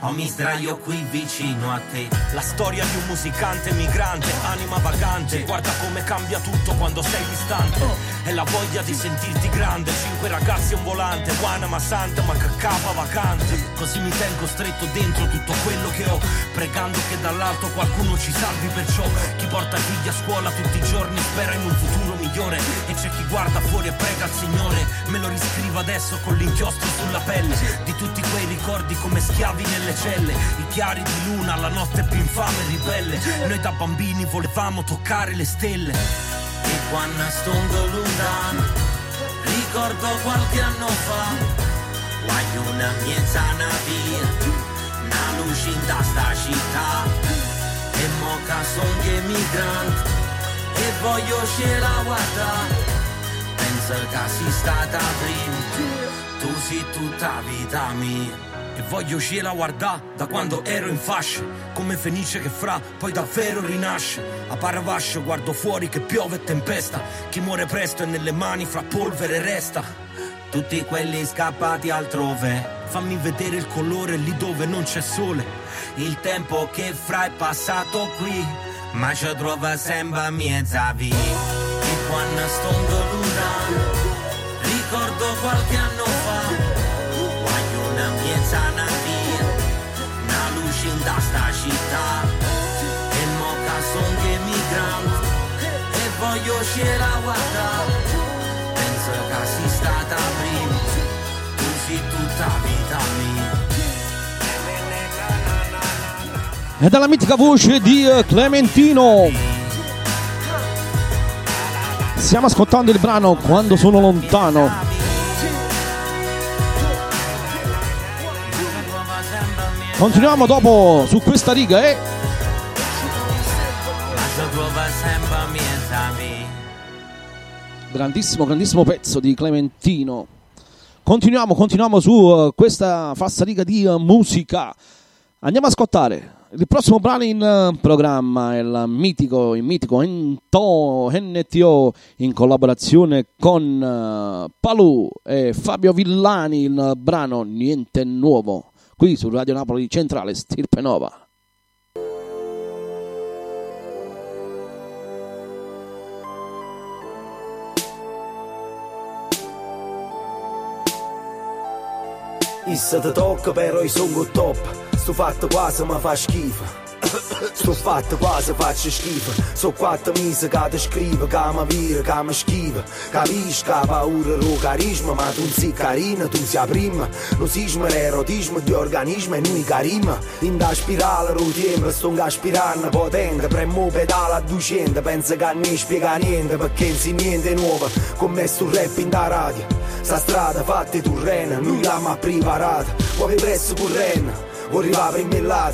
O mi sdraio qui vicino a te. La storia di un musicante migrante, anima vagante. Guarda come cambia tutto quando sei distante. E la voglia di sentirti grande. Cinque ragazzi e un volante, buona ma santa ma che capa vacante. Così mi tengo stretto dentro tutto quello che ho Pregando che dall'alto qualcuno ci salvi perciò Chi porta figli a scuola tutti i giorni spera in un futuro migliore. E c'è chi guarda fuori e prega al Signore. Me lo riscrivo adesso con l'inchiostro sulla pelle Di tutti quei ricordi come schiavi nelle celle. I chiari di luna, la notte più infame e ribelle. Noi da bambini volevamo toccare le stelle. E quando sto lontano Ricordo qualche anno fa. Voglio una mezza via Una luce in sta città. E mo che son che voglio la guardare Penso che sei stata prima Tu sei tutta vita mia e voglio uscire a guardare da quando ero in fascia Come fenice che fra poi davvero rinasce. A Paravascio guardo fuori che piove e tempesta. Chi muore presto e nelle mani fra polvere resta. Tutti quelli scappati altrove. Fammi vedere il colore lì dove non c'è sole. Il tempo che fra è passato qui Ma ci trova sempre mezza via. E quando sto lontano Ricordo qualche anno fa. Voglio una mia via Una luce in sta città. E mo che son che migrante E voglio la guardare. Penso che sei stata prima sei tutta vita dalla mitica voce di eh, Clementino. Stiamo ascoltando il brano Quando sono lontano. Continuiamo dopo su questa riga eh. grandissimo, grandissimo pezzo di Clementino. Continuiamo, continuiamo su eh, questa falsariga di eh, musica. Andiamo a ascoltare il prossimo brano in eh, programma, è il mitico, il mitico NTO, NTO in collaborazione con eh, Palù e Fabio Villani, il brano Niente Nuovo, qui su Radio Napoli Centrale, Stirpe Nova. Issa ti tocca però io sono top Sto fatto quasi mi fa schifo. Sto fatto quasi faccio schifo. So quattro mesi che ti scrivo Che mi vira, che mi schiva Capisci che ha paura lo carisma Ma tu non sei carina, tu sei prima. L'osismo e l'erotismo di organismo E noi carima In da spirale lo tempo Sto aspirando potente. Premo pedale a 200 Penso che non mi spiega niente Perché non si niente nuovo. Come sto rap in da radio. Sta strada fatta tu rena Noi l'abbiamo preparata Vuoi presso con Vuoi arrivare prima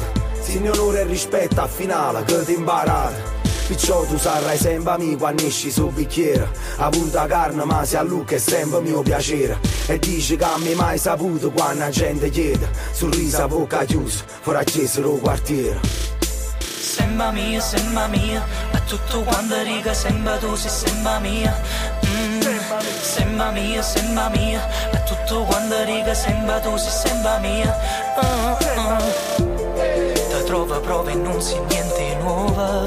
in onore e rispetto a finale che ti imparate Perciò tu sarai sempre amico quando esci sul bicchiere. A punta carne ma se a Luca è sempre mio piacere. E dici che a me mai saputo quando la gente chiede Sorriso a bocca chiusa, fuori accesero quartiere. Sembra mia, sembra mia, a tutto quanto riga sembra tu sei sembra mia. Mm, sembra mia, sembra mia, a tutto quanto riga sembra tu sei sembra mia. Ah, ah. Ti trova prova e non si niente nuova,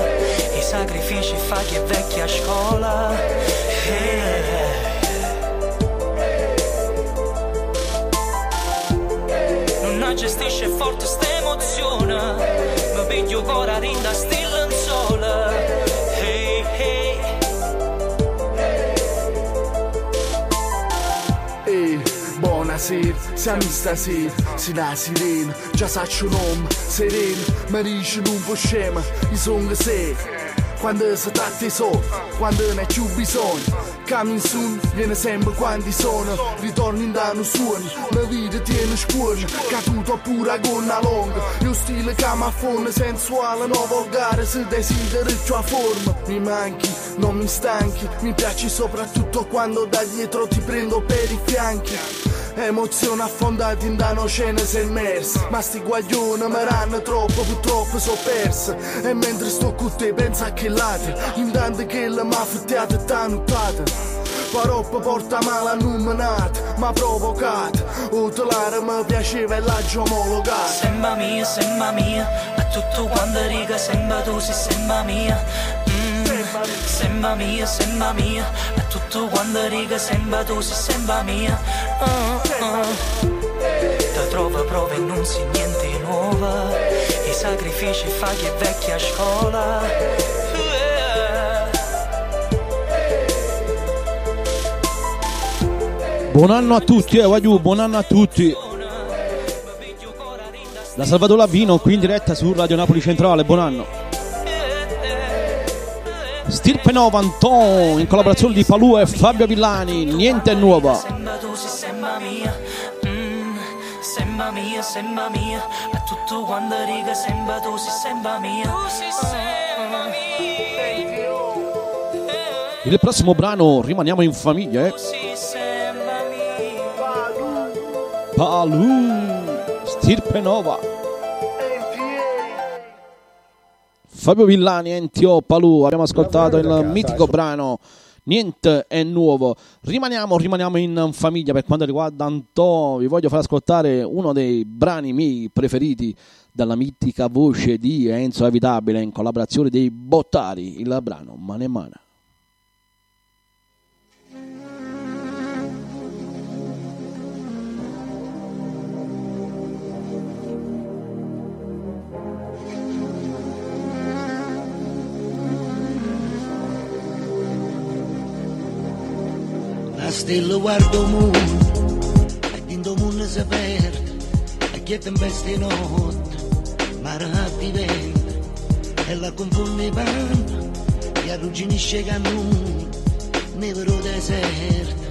i sacrifici fa che è vecchia scuola. Eh. Non gestisce forte sta emozione Mi veglio ora rinda stilla buonasera, siamo stasera, si la sirena, già saccio un nome, sereno, mi dice non può scema, io sono sé. Quando si tratta di soldi, quando ne più bisogno, Coming soon, viene sempre quando sono. Ritorno in danno suono, la vita tiene scuola. Caduto pure a gonna longa. Io stile camafone, sensuale, no volgare Se desideri tua forma Mi manchi, non mi stanchi. Mi piaci soprattutto quando da dietro ti prendo per i fianchi Emozioni affondate in danno cene sei immerse Ma sti guaglioni mi ranno troppo, purtroppo so persa E mentre sto con te pensa che late. Intanto che la m'ha fittiata e t'ha nuttata Paroppo porta male a numenata, ma provocato Utilare mi piaceva e l'agio omologato Sembra mia, sembra mia, a tutto quanto riga sembra tu sei sembra mia. Mm, sembra mia, sembra mia, a tutto quanto riga sembra tu sei sembra mia. Ah, ah. Ti trova prova e non si niente nuova, i sacrifici fa che vecchia scuola. Buon anno a tutti, eh, Wagyu, buon anno a tutti. Da Salvatore Lavino, qui in diretta su Radio Napoli Centrale, buon anno. Stirpe Nova Anton, in collaborazione di Palù e Fabio Villani, niente è nuovo. Sembra tu sei sembra mia, mm, sembra mia, sembra mia, a tutto quanto riga sembra tu sei sembra mia. Il prossimo brano rimaniamo in famiglia, eh. Palù, Stirpe Nova. Fabio Villani, Entio Palù, abbiamo ascoltato il mitico brano Niente è nuovo. Rimaniamo, rimaniamo in famiglia per quanto riguarda Antò. Vi voglio far ascoltare uno dei brani miei preferiti dalla mitica voce di Enzo Evitabile in collaborazione dei Bottari, il brano Mane stella guardo mondo, e dentro mondo si perde, e che tempesta in notte, mare a diventa, e la confonde panno, e arrugginisce cammino, nevero deserto,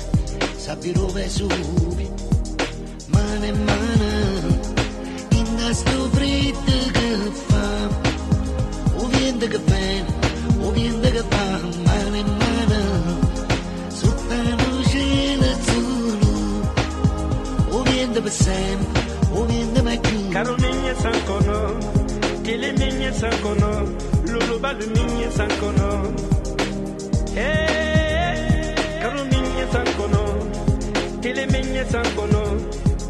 sabbia rove subi, mano in mano, in questo freddo che fa, o vento che viene, o vento che va, the same. Onin the making Caroline sancono, Kelemine sancono, Luluba Lumine sancono. Hey Caroline Sankono Kelemine Sankono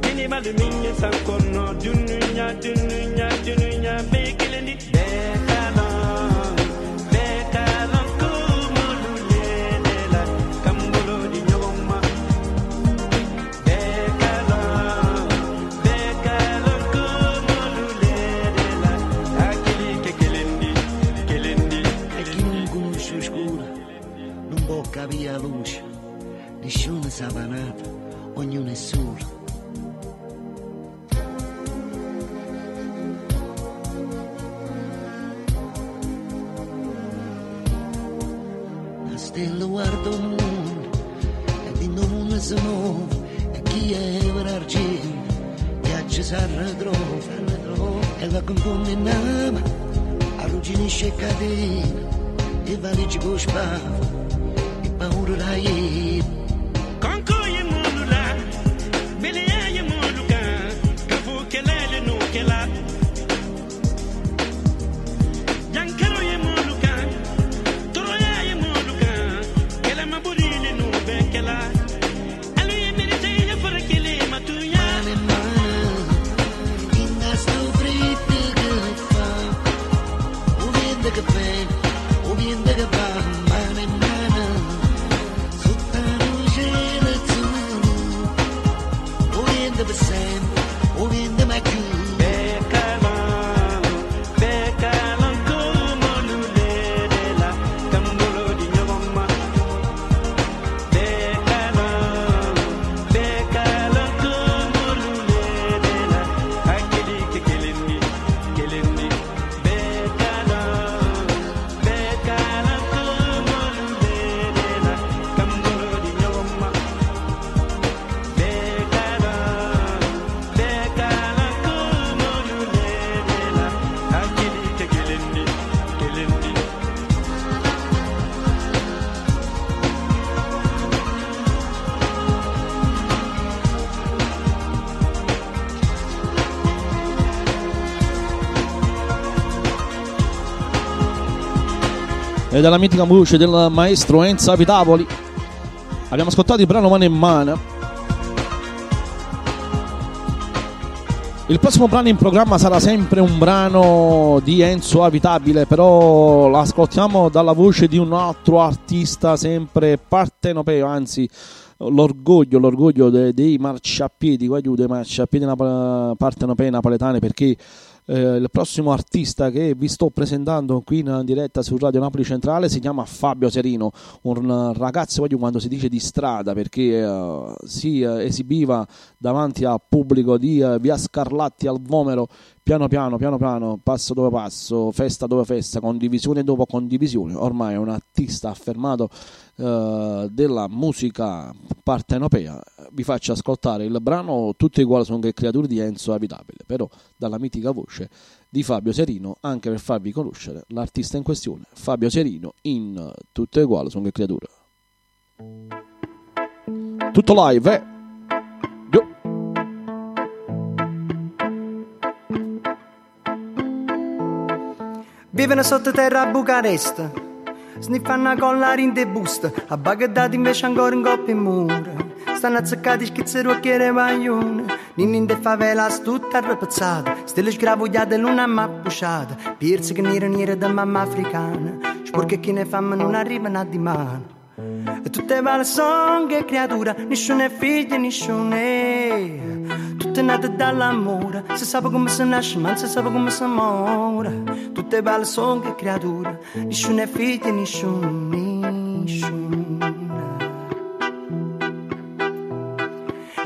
Kinima Lumine Sankono Dununya Dununya Dununya Bekeleni Bekeleni la luce, nessuno sa nata, ognuno è solo. La stella guarda il mondo, e dentro il mondo si muove, e chi è per argento, viaggia si ritrova, e la confonde in ama, arrugginisce catena, e valigie con spavo, e paura e dalla mitica voce del maestro Enzo Avitavoli abbiamo ascoltato il brano Mano in Mano. Il prossimo brano in programma sarà sempre un brano di Enzo Avitabile però l'ascoltiamo dalla voce di un altro artista sempre partenopeo anzi l'orgoglio, l'orgoglio de- dei marciapiedi, guarda dei marciapiedi partenopei napoletani perché eh, il prossimo artista che vi sto presentando qui in diretta su Radio Napoli Centrale si chiama Fabio Serino, un ragazzo voglio quando si dice di strada perché eh, si eh, esibiva davanti a pubblico di eh, via Scarlatti al Vomero piano piano, piano piano, passo dopo passo, festa dopo festa, condivisione dopo condivisione, ormai è un artista affermato eh, della musica partenopea. Vi faccio ascoltare il brano Tutte uguali sono che creature di Enzo Avitabile, però dalla mitica voce di Fabio Serino, anche per farvi conoscere l'artista in questione, Fabio Serino in Tutte uguali sono che creature. Tutto live, eh? Vivono sottoterra a Bucarest, sniffano a collare in de bust, a Baghdad invece ancora in coppia in mura. Stanno azzeccati schizzero a chiere maglione, ninni in de favelas tutta arrapazzata, stelle sgravogliate l'una ma pusciata, pirzi che nere nere da mamma africana, sporche chi ne fanno non arrivano a di mano. E tutte vale son che creatura, nessuno è figlio, nessuno è. Tutte nate dall'amore, si sa come si nasce, ma non si sa come si muore. Tutte vale son che creatura, nessuno è figlio, nessuno, nessuno.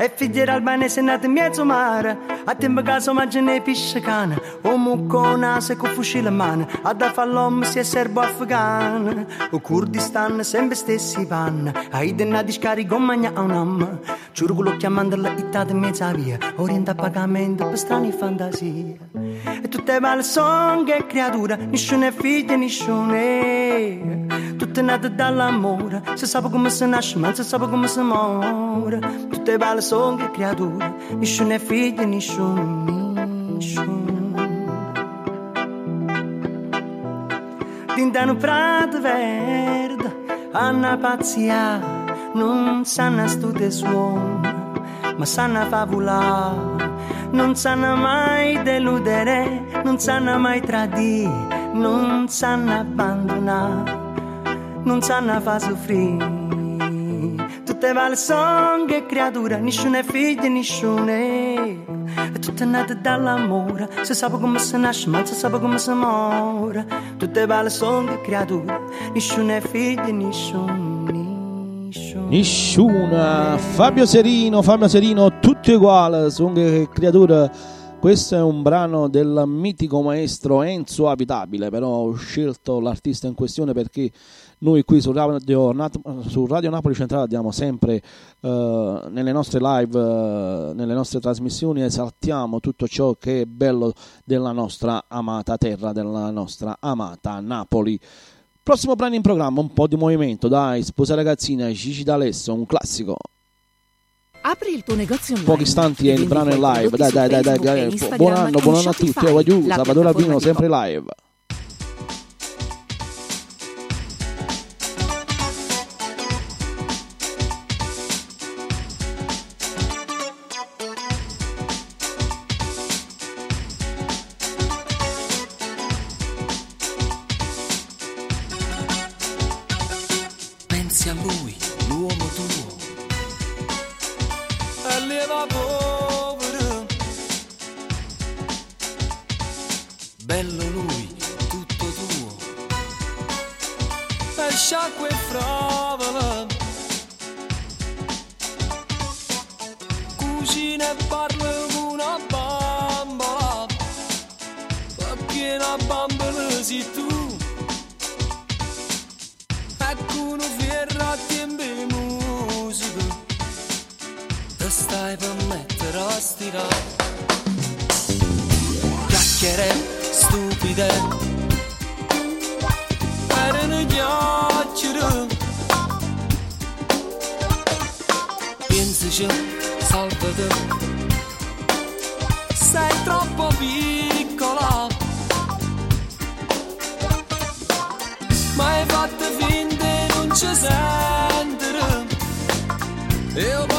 E figli albanese nati in mezzo mare. A tempo caso mangiano pesce cane. O muccona se con fucile in mano. A da fallom si è serbo afgano O Kurdistan sempre stessi panni A idena di scarico magna a un'amma Ciurgulo chiamando la itta di mezza via. Orienta a pagamento per strane fantasie. E tutte vale son che creatura. Nessuno è figlio, nessuno è Tutte nate dall'amore. Si sa come si nasce ma si sa come si muore. Tutte vale creatura Nessuno è figlio, nessuno, nessuno Dintano prato verde Anna pazzia Non sanno stute suona Ma sanno favulare non sanno mai deludere, non sanno mai tradire, non sanno abbandonare, non sanno far soffrire. Tutte che creatura, nessuno è figlio, nessuno è. E tutte nate dall'amore, si sa come si nasce, ma si sa come si muore. Tutte che creatura, nessuno è figlio, nessuno. Nessuna. Fabio Serino, Fabio Serino, tutti uguali, sono che creature. Questo è un brano del mitico maestro Enzo Abitabile, però ho scelto l'artista in questione perché noi qui su Radio, su Radio Napoli Centrale diamo sempre eh, nelle nostre live, eh, nelle nostre trasmissioni, esaltiamo tutto ciò che è bello della nostra amata terra, della nostra amata Napoli. Prossimo brano in programma, un po' di movimento, dai, sposa ragazzina, Gigi D'Alesso, un classico. Apri il tuo negozio online. Pochi istanti e il brano è live. Dai, dai, dai, dai. Buon anno, buon anno a tutti. Sabato Lavino, sempre live. mai permetterò stirò. Chiacchiere stupide. Erano chiacchiere Pensaci, salvate. Sei troppo piccola. Ma hai fatto finta non ci sentire. Io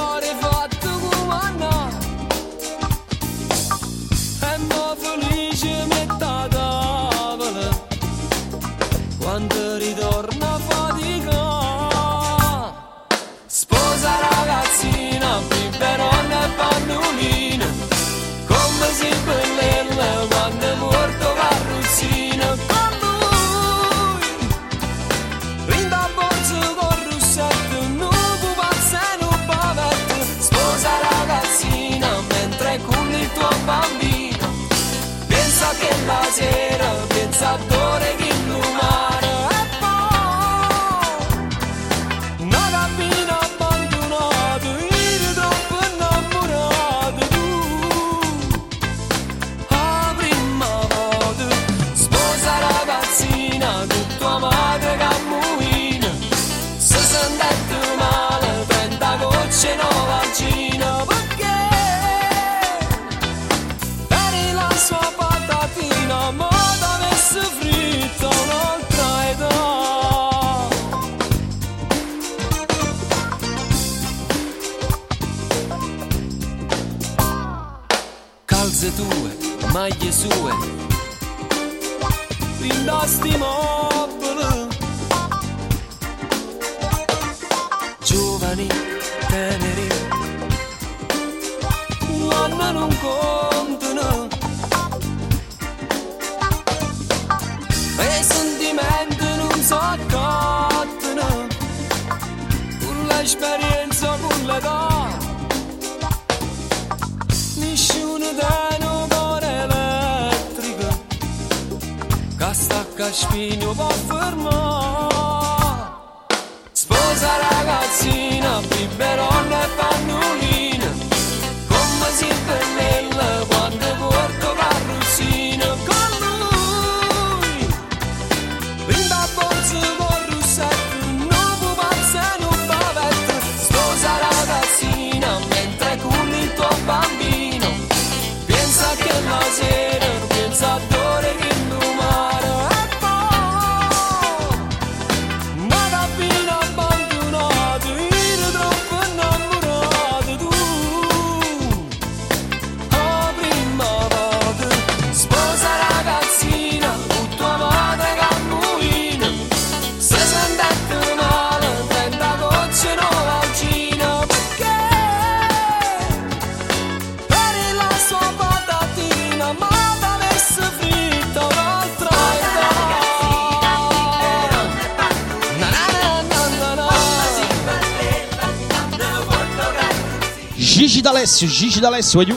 D'Alessio, Gigi D'Alessio e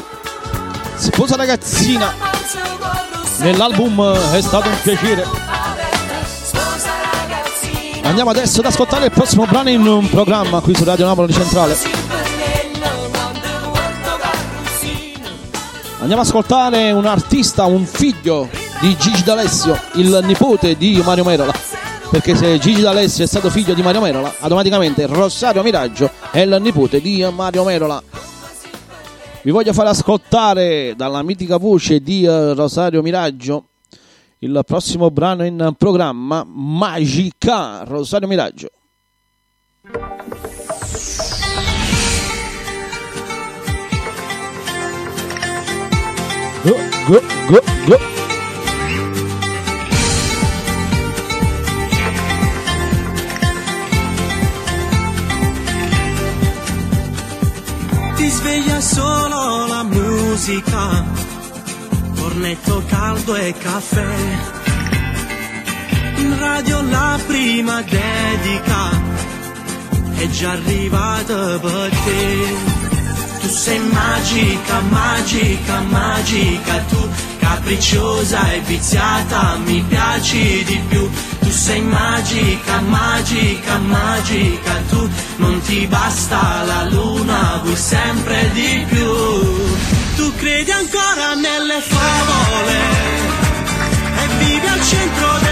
sposa ragazzina. Nell'album eh, è stato un piacere. Andiamo adesso ad ascoltare il prossimo brano in un programma qui su Radio Napoli Centrale. Andiamo ad ascoltare un artista un figlio di Gigi D'Alessio il nipote di Mario Merola. Perché se Gigi D'Alessio è stato figlio di Mario Merola automaticamente Rosario Miraggio è il nipote di Mario Merola. Vi voglio far ascoltare dalla mitica voce di eh, Rosario Miraggio il prossimo brano in programma Magica Rosario Miraggio. Go, go, go, go. Sveglia solo la musica, cornetto caldo e caffè. In radio la prima dedica è già arrivata per te. Tu sei magica, magica, magica, tu capricciosa e viziata, mi piaci di più. Tu sei magica, magica, magica, tu non ti basta la luna, vuoi sempre di più. Tu credi ancora nelle favole e vivi al centro delle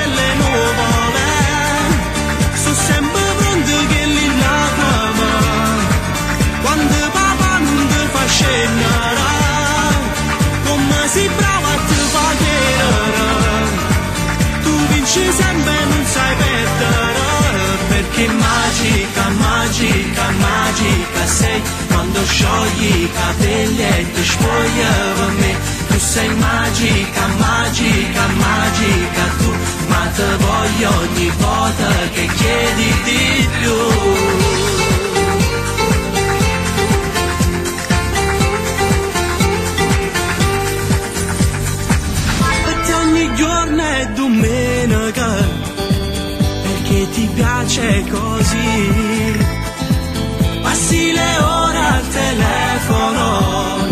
scendere come si brava a te tu vinci sempre non sai perdere perché magica, magica, magica sei. Quando sciogli i capelli e ti spoglia per me tu sei magica, magica, magica tu. Ma te voglio ogni volta che chiedi di più piace così. Passi le ore al telefono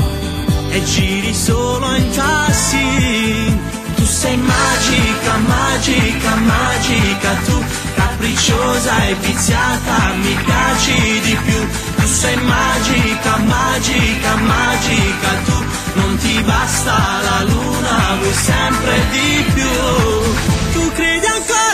e giri solo in tassi. Tu sei magica, magica, magica tu capricciosa e viziata mi piaci di più. Tu sei magica, magica, magica tu non ti basta la luna vuoi sempre di più. Tu credi ancora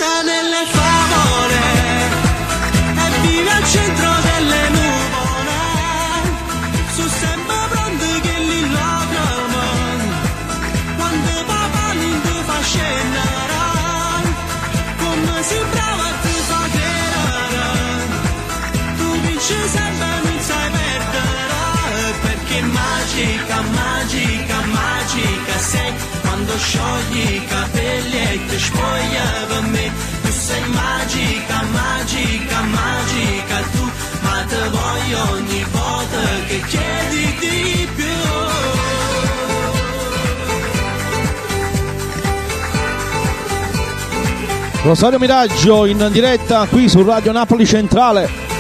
magica, magica, magica sei. Quando sciogli i capelli e ti spoglia per me. Tu sei magica, magica, magica tu. Ma te voglio ogni volta che chiedi di più. Rosario Miraggio in diretta qui su Radio Napoli Centrale.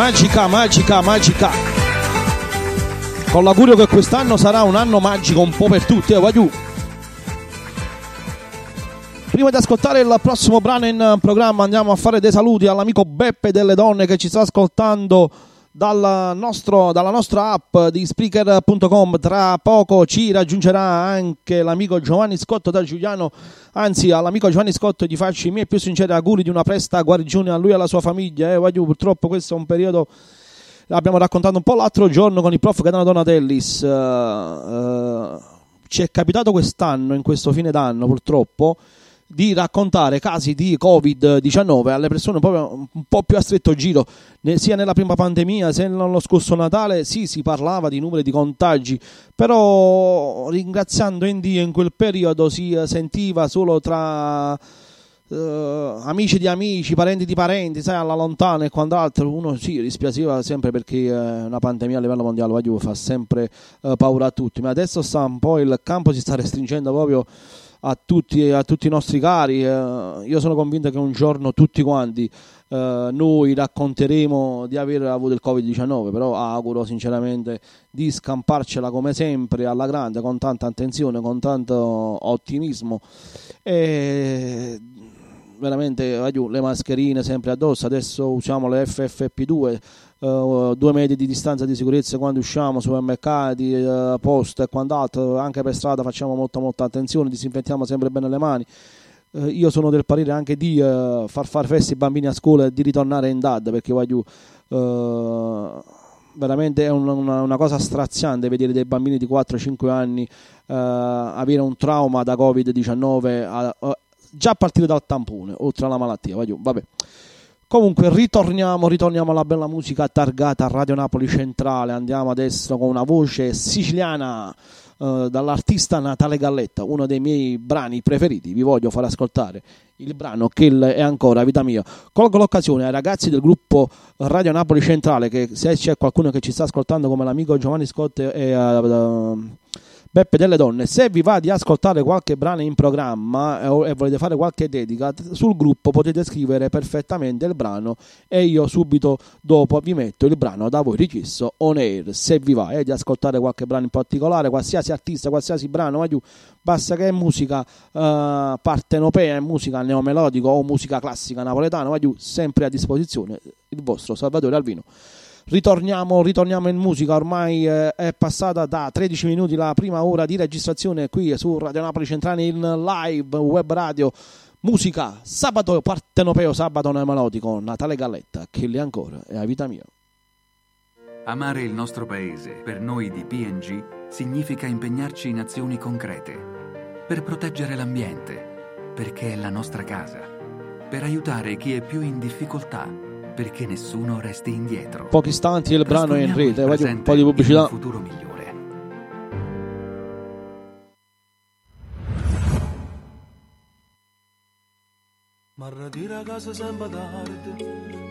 Magica, magica, magica. Con l'augurio che quest'anno sarà un anno magico un po' per tutti, eh, voglio. Prima di ascoltare il prossimo brano in programma andiamo a fare dei saluti all'amico Beppe delle Donne che ci sta ascoltando dal nostro- dalla nostra app di Spreaker.com. Tra poco ci raggiungerà anche l'amico Giovanni Scotto da Giuliano. Anzi, all'amico Giovanni Scotto gli faccio i miei più sinceri auguri di una presta guarigione a lui e alla sua famiglia. Eh, voglio, purtroppo questo è un periodo l'abbiamo raccontato un po' l'altro giorno con il prof Gaetano Donatellis. eh, eh, ci è capitato quest'anno, in questo fine d'anno, purtroppo, di raccontare casi di Covid-19 alle persone proprio un po' più a stretto giro, sia nella prima pandemia sia nello scorso Natale, sì, si parlava di numeri di contagi, però ringraziando in Dio in quel periodo si eh, sentiva solo tra eh, amici di amici, parenti di parenti, sai, alla lontana e quant'altro, uno si rispiaceva sempre perché eh, una pandemia a livello mondiale fa sempre eh, paura a tutti, ma adesso sta un po' il campo si sta restringendo proprio a tutti, a tutti i nostri cari. eh, io sono convinto che un giorno tutti quanti eh, noi racconteremo di aver avuto il Covid-19, però auguro sinceramente di scamparcela come sempre alla grande, con tanta attenzione, con tanto ottimismo. E veramente le mascherine sempre addosso, adesso usiamo le FFP2, eh, due metri di distanza di sicurezza quando usciamo, supermercati, eh, poste e quant'altro, anche per strada facciamo molta molta attenzione, disinfettiamo sempre bene le mani. Eh, io sono del parere anche di eh, far fare feste ai bambini a scuola e di ritornare in DAD perché voglio eh, veramente è un- una, una cosa straziante vedere dei bambini di 4-5 anni eh, avere un trauma da Covid-19 a- a- già a partire dal tampone, oltre alla malattia. Vabbè. Comunque ritorniamo, ritorniamo alla bella musica targata Radio Napoli Centrale. Andiamo adesso con una voce siciliana eh, dall'artista Natale Galletta, uno dei miei brani preferiti. Vi voglio far ascoltare il brano Kill è ancora vita mia. Colgo l'occasione ai ragazzi del gruppo Radio Napoli Centrale che se c'è qualcuno che ci sta ascoltando come l'amico Giovanni Scott e eh, eh, Beppe delle Donne, se vi va di ascoltare qualche brano in programma eh, e volete fare qualche dedica, sul gruppo potete scrivere perfettamente il brano e io subito dopo vi metto il brano da voi richiesto on air. Se vi va eh, di ascoltare qualche brano in particolare, qualsiasi artista, qualsiasi brano, va giù, basta che è musica eh, partenopea, è musica neomelodico o musica classica napoletana, va giù, sempre a disposizione il vostro Salvatore Alvino. Ritorniamo, ritorniamo in musica, ormai eh, è passata da 13 minuti la prima ora di registrazione qui su Radio Napoli Centrale in live web radio. Musica, sabato partenopeo, sabato neomelodico, Natale Galletta, che lì ancora è a vita mia. Amare il nostro paese, per noi di PNG, significa impegnarci in azioni concrete. Per proteggere l'ambiente, perché è la nostra casa. Per aiutare chi è più in difficoltà, perché nessuno resti indietro. Pochi istanti e il brano è in rete, voglio un po' di pubblicità. futuro migliore. Ma ritira casa sempre tardi,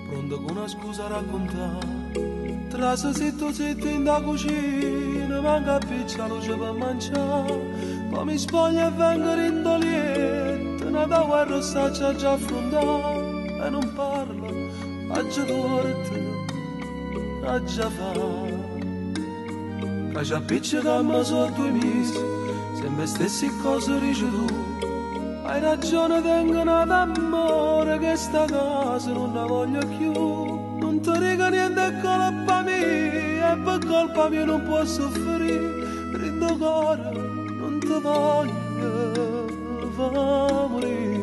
pronto con una scusa a raccontare. Trasa zitto zitto in da cucina, manca a piccia luce per mangiare. Poi mi spoglio e vengo rindolietto, una da guerra sta già affrontare. E non parlo, ha già torto, ha già fa. Che ci appiccica solo due mesi, se me stessi cose dici tu. Hai ragione, tengono d'amore che sta casa non la voglio più. Non ti dico niente, colpa mia, e per colpa mia non posso soffrire. Rindo cuore, non ti voglio fa morire.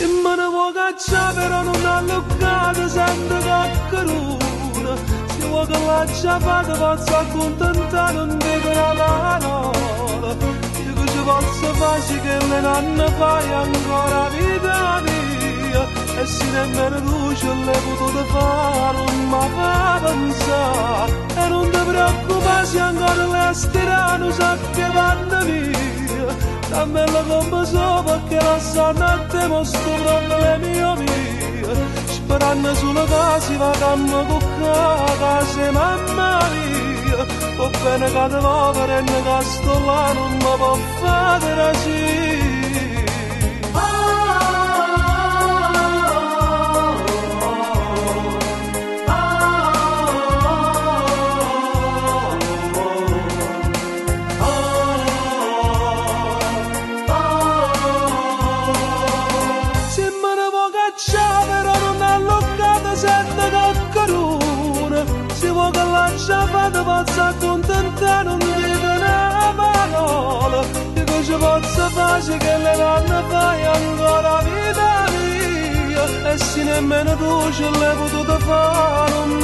Vuoi cacciare però non ha luccato, sento coccaruna. Se vuoi che la ciapata posso accontentare, non dico una parola. Io che ci posso fare che le nonne fai ancora vita mia. E se nemmeno tu ce l'hai potuto fare, non mi fa pensare. E non ti preoccupare se ancora le stirano, sa che vanno via. Dammela come so perché la sanno a te mostro problemi mie Sperando sulla casa va cammo con casa mamma mia. Va bene che te va per e che sto là non mi può fare ragione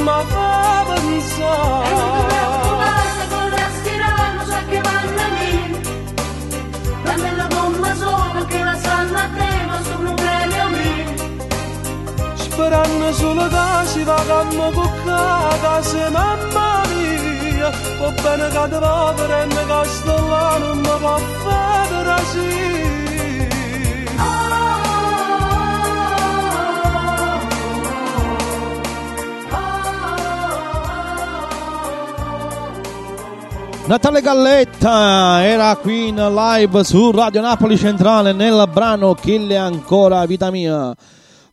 mi fa pensare Dammela bomba solo che la sanno a te ma sono un premio mio Sperando solo che si va cammo con casa mamma mia Va bene che te per e là non mi Natale Galletta era qui in live su Radio Napoli Centrale nel brano Kill è ancora vita mia.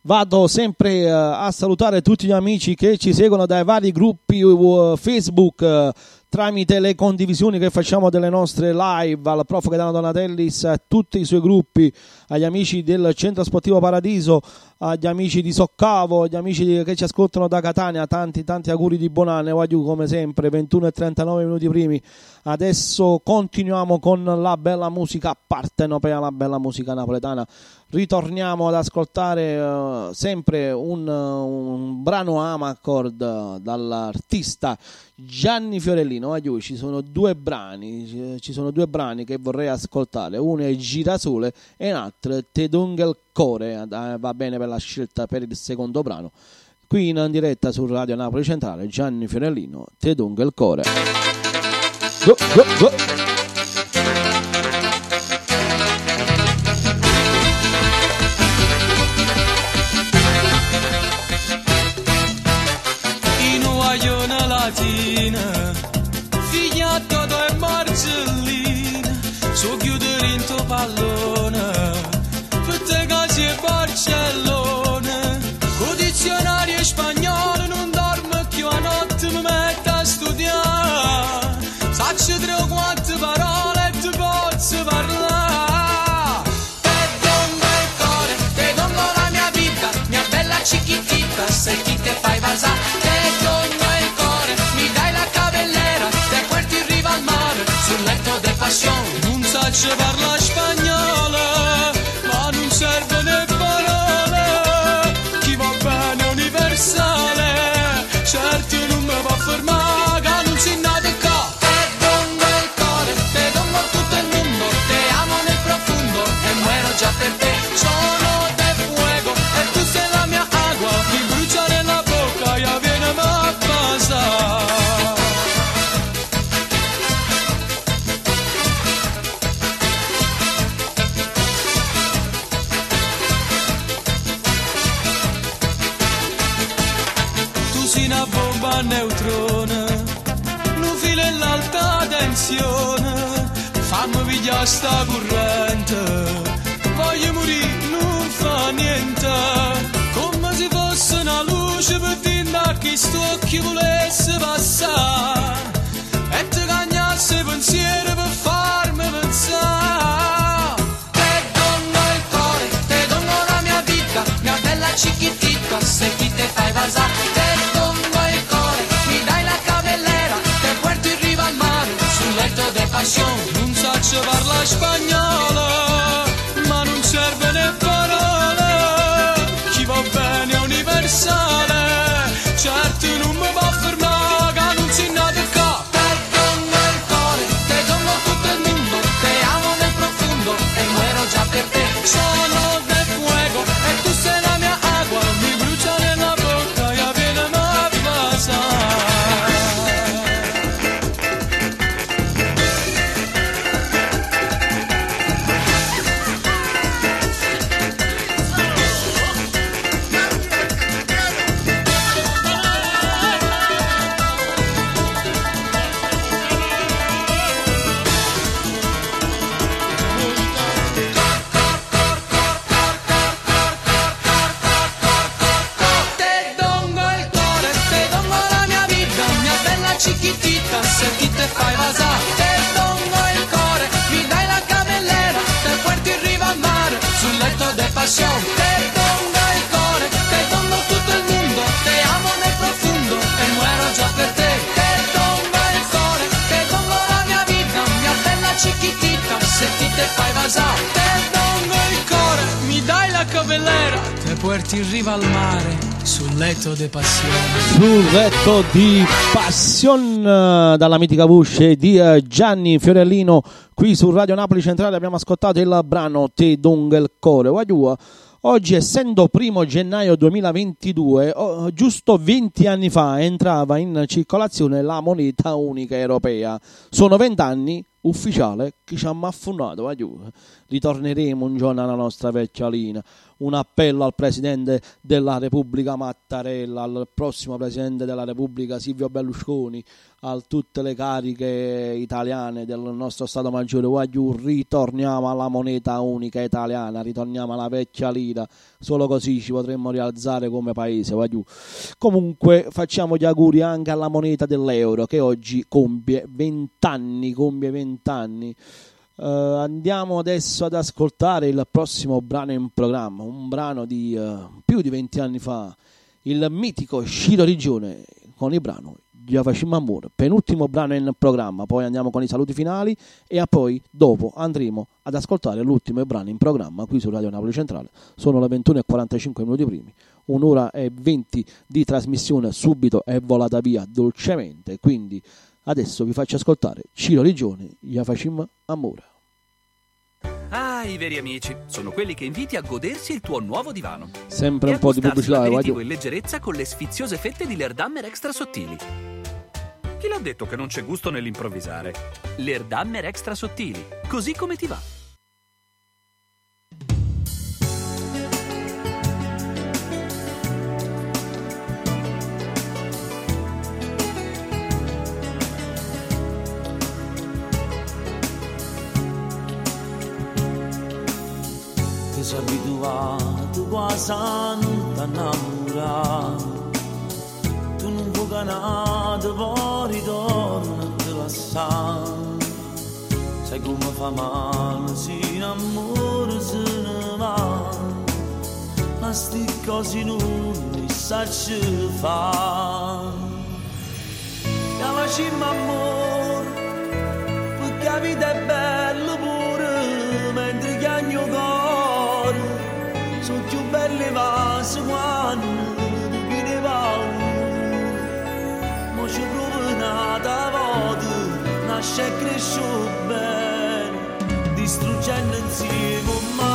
Vado sempre eh, a salutare tutti gli amici che ci seguono dai vari gruppi uh, Facebook, eh, tramite le condivisioni che facciamo delle nostre live al prof. Gaetano Donatellis, a tutti i suoi gruppi, agli amici del Centro Sportivo Paradiso, agli amici di Soccavo, agli amici che ci ascoltano da Catania, tanti tanti auguri di buon anno, Wagyu come sempre, 21 e 39 minuti primi. Adesso continuiamo con la bella musica partenopea, la bella musica napoletana. Ritorniamo ad ascoltare eh, sempre un, un brano Amacord eh, dall'artista Gianni Fiorellino. Wagyu, ci sono due brani, ci sono due brani che vorrei ascoltare. Uno è Girasole e un altro è Te dunga il core. Eh, va bene per la scelta per il secondo brano. Qui in diretta su Radio Napoli Centrale, Gianni Fiorellino, Te dunga il core. Go, go, go. latina figliato e marcellina su chiudere in tuo pallone e Barcellona. Con dizionario spagnolo non dormo più a notte mi metto a studiare. Saccio tre o quattro parole e ti posso parlare. Te dongo il cuore te dongo la mia vita mia bella chiquitita se chi te fai vasare te dongo il cuore mi dai la cavellera te porti in riva al mare sul letto de passione. Non saccio parla di Passion eh, dalla mitica voce di eh, Gianni Fiorellino qui su Radio Napoli Centrale abbiamo ascoltato il brano Te dunga il core. Oggi essendo primo gennaio 2022 oh, giusto 20 anni fa entrava in circolazione la moneta unica europea sono 20 anni ufficiale che ci ha affondato, va giù. Ritorneremo un giorno alla nostra vecchia linea. Un appello al Presidente della Repubblica Mattarella, al prossimo Presidente della Repubblica Silvio Berlusconi, a tutte le cariche italiane del nostro Stato Maggiore, va giù, ritorniamo alla moneta unica italiana, ritorniamo alla vecchia lira, solo così ci potremmo rialzare come paese, va giù. Comunque facciamo gli auguri anche alla moneta dell'euro che oggi compie 20 anni, compie 20 anni. Uh, andiamo adesso ad ascoltare il prossimo brano in programma, un brano di uh, più di 20 anni fa, il mitico Sciro Rigione con il brano Giavashim Amur, penultimo brano in programma, poi andiamo con i saluti finali e poi dopo andremo ad ascoltare l'ultimo brano in programma qui su Radio Napoli Centrale, sono le 21 e 45 minuti primi, un'ora e 20 di trasmissione subito è volata via dolcemente, quindi adesso vi faccio ascoltare Ciro Rigione, Giavashim Amur. Ah, i veri amici sono quelli che inviti a godersi il tuo nuovo divano. Sempre un po' di pubblicità, voglio. in leggerezza con le sfiziose fette di Lerdammer extra sottili. Chi l'ha detto che non c'è gusto nell'improvvisare? Lerdammer extra sottili, così come ti va. Sei abituato quasi a non t'annamorare Tu non vuoi canare, poi ritorna a te lasciare. Sai come fa male, si innamora, se ne va. Ma sti cose non li sa ce fa Chiamaci amore perché la vita è bella pure belle vasi quando paura ma ci provo nata volta nasce e cresce bene distruggendo insieme un male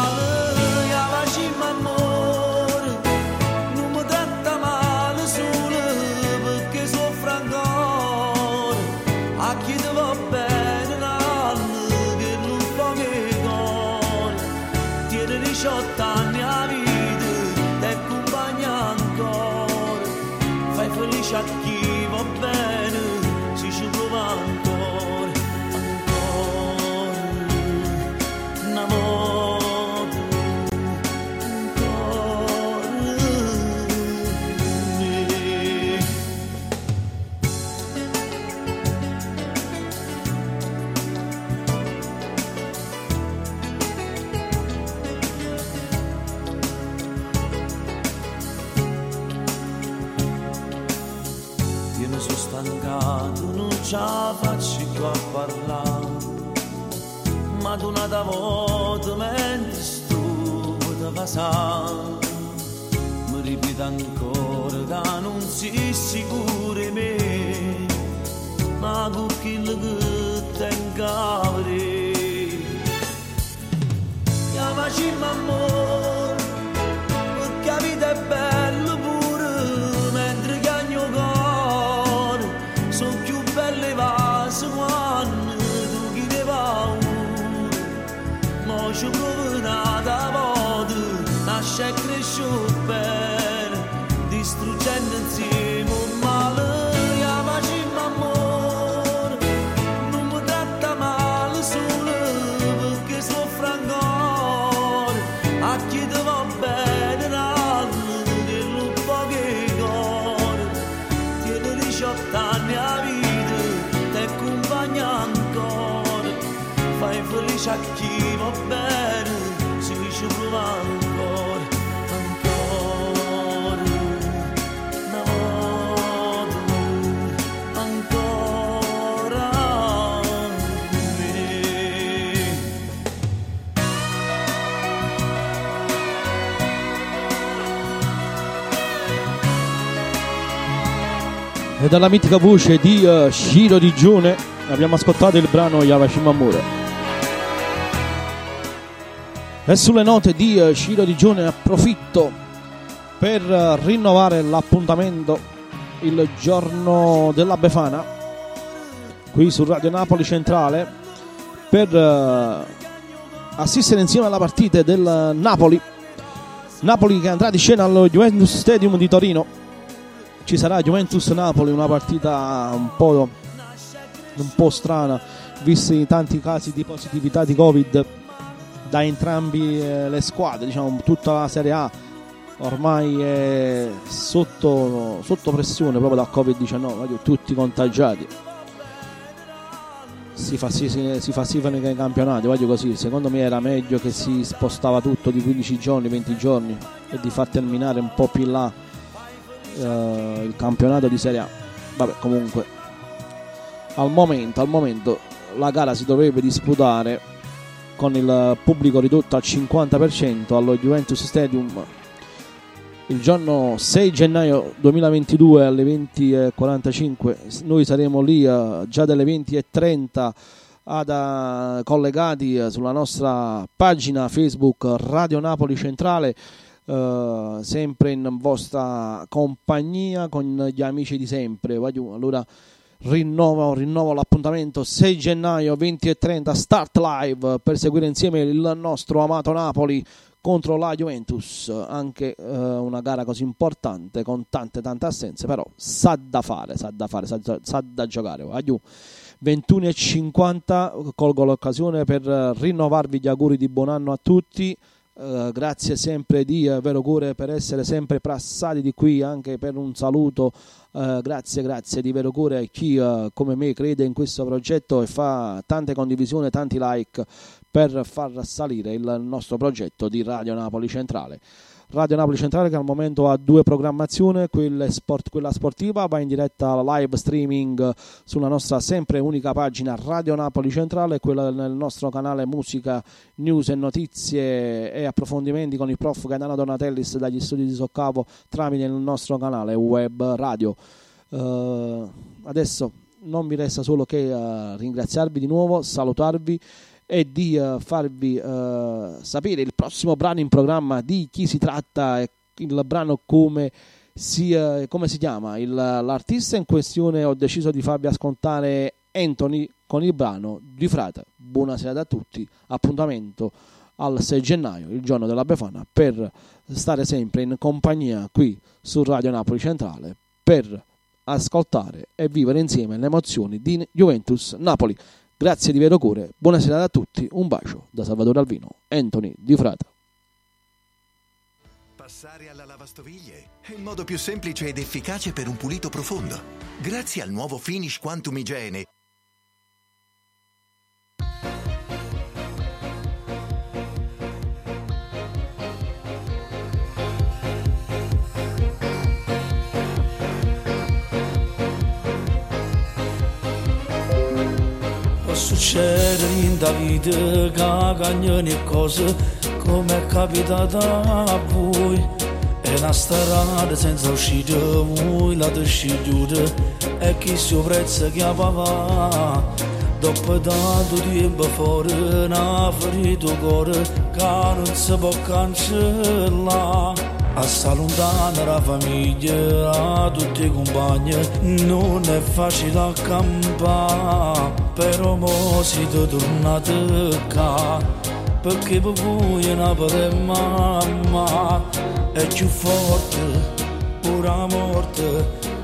più a parlare. Ma tu una volta mentre da passare, mi ripete ancora che non sei sicuro me, ma con quello che tengo a vedere. Chiamaci amore, nasce E dalla mitica voce di uh, Shiro Digione abbiamo ascoltato il brano Yavashima Amore. E sulle note di uh, Shiro Digione approfitto per uh, rinnovare l'appuntamento il giorno della Befana qui su Radio Napoli Centrale per eh, assistere insieme alla partita del Napoli. Napoli che andrà di scena allo Juventus Stadium di Torino. Ci sarà Juventus Napoli, una partita un po', un po' strana, visti i tanti casi di positività di Covid da entrambi eh, le squadre, diciamo tutta la Serie A ormai è sotto, sotto pressione proprio da Covid-19, tutti contagiati. Si, fa, si, si falsificano i campionati, voglio così. Secondo me era meglio che si spostava tutto di 15 giorni, 20 giorni e di far terminare un po' più là eh, il campionato di Serie A. Vabbè, comunque, al momento, al momento la gara si dovrebbe disputare con il pubblico ridotto al 50% allo Juventus Stadium il giorno 6 gennaio 2022 alle 20.45 noi saremo lì uh, già dalle 20.30 ad, uh, collegati uh, sulla nostra pagina Facebook Radio Napoli Centrale sempre in vostra compagnia con gli amici di sempre allora rinnovo, rinnovo l'appuntamento 6 gennaio 20.30 start live per seguire insieme il nostro amato Napoli contro la Juventus, anche eh, una gara così importante con tante tante assenze, però sa da fare, sa da fare, sa, sa da giocare. Aiù. 21 e 50 colgo l'occasione per rinnovarvi gli auguri di buon anno a tutti. Uh, grazie sempre di vero cuore per essere sempre passati di qui anche per un saluto uh, grazie grazie di vero cuore a chi come me crede in questo progetto e fa tante condivisioni tanti like per far salire il nostro progetto di Radio Napoli Centrale. Radio Napoli Centrale che al momento ha due programmazioni, sport, quella sportiva va in diretta live streaming sulla nostra sempre unica pagina Radio Napoli Centrale quella nel nostro canale musica, news e notizie e approfondimenti con il prof Gaetano Donatellis dagli studi di Soccavo tramite il nostro canale web radio. Uh, adesso non mi resta solo che uh, ringraziarvi di nuovo, salutarvi e di uh, farvi uh, sapere il prossimo brano in programma di chi si tratta e il brano come si, uh, come si chiama. Il, l'artista in questione ho deciso di farvi ascoltare Anthony con il brano di Frate. Buonasera a tutti, appuntamento al 6 gennaio, il giorno della Befana, per stare sempre in compagnia qui su Radio Napoli Centrale per ascoltare e vivere insieme le emozioni di Juventus Napoli. Grazie di vero cuore, buonasera a tutti, un bacio da Salvatore Alvino, Anthony Di Frata. Passare alla lavastoviglie è il modo più semplice ed efficace per un pulito profondo. Grazie al nuovo Finish Quantum Igiene succede in da vita che cagnoni e cose come è capitata a voi è una strada senza uscita voi la decidute e chi si prezza che va dopo tanto tempo fuori una ferita cuore che non si può cancellare. Assa lontana la famiglia, a tutti i compagni, non è facile accampare, però mo siete tornati qua, perché per voi è una per mamma, è più forte, pure la morte,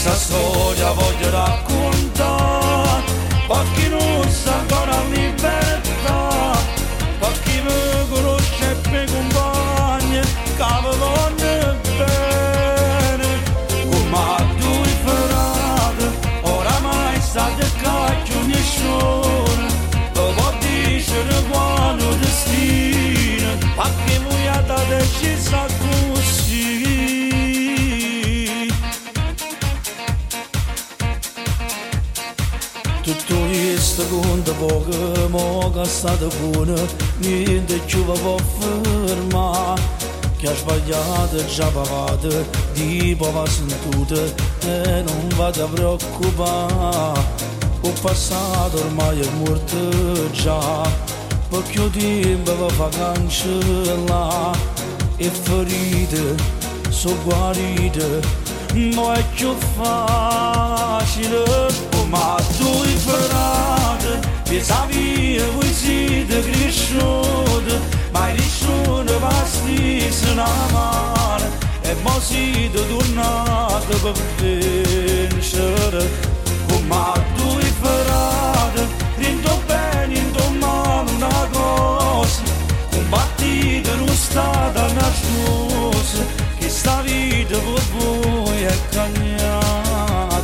che sta storia voglio raccontare. Perché non sa ancora libertà questo conta poco, mo che è stata buona, niente più va può fermare. Che ha sbagliato, già pagato, di va sentita e non vado a preoccupare. Ho passato ormai è morto già, poco tempo va fa cancellare e ferite sono guarite, ma è più facile, ma tu ferrato, pensavi e voi siete cresciuti, ma nessuno va stessa una mano, e mo siete tornati per vincere, ma tu hai ferrato, rindo bene, rindo male una cosa, combattite non stata nascosta, che sta vita per voi è cagnata,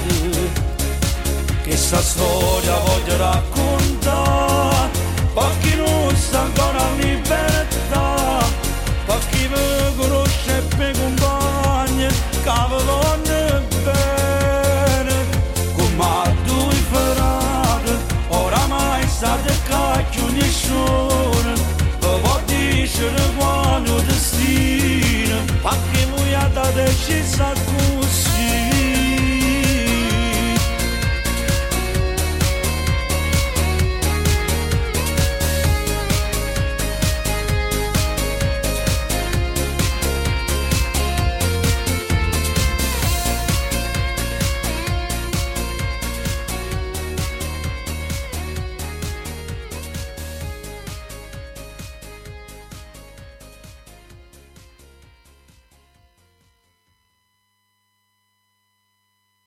che sta storia voglio raccontare door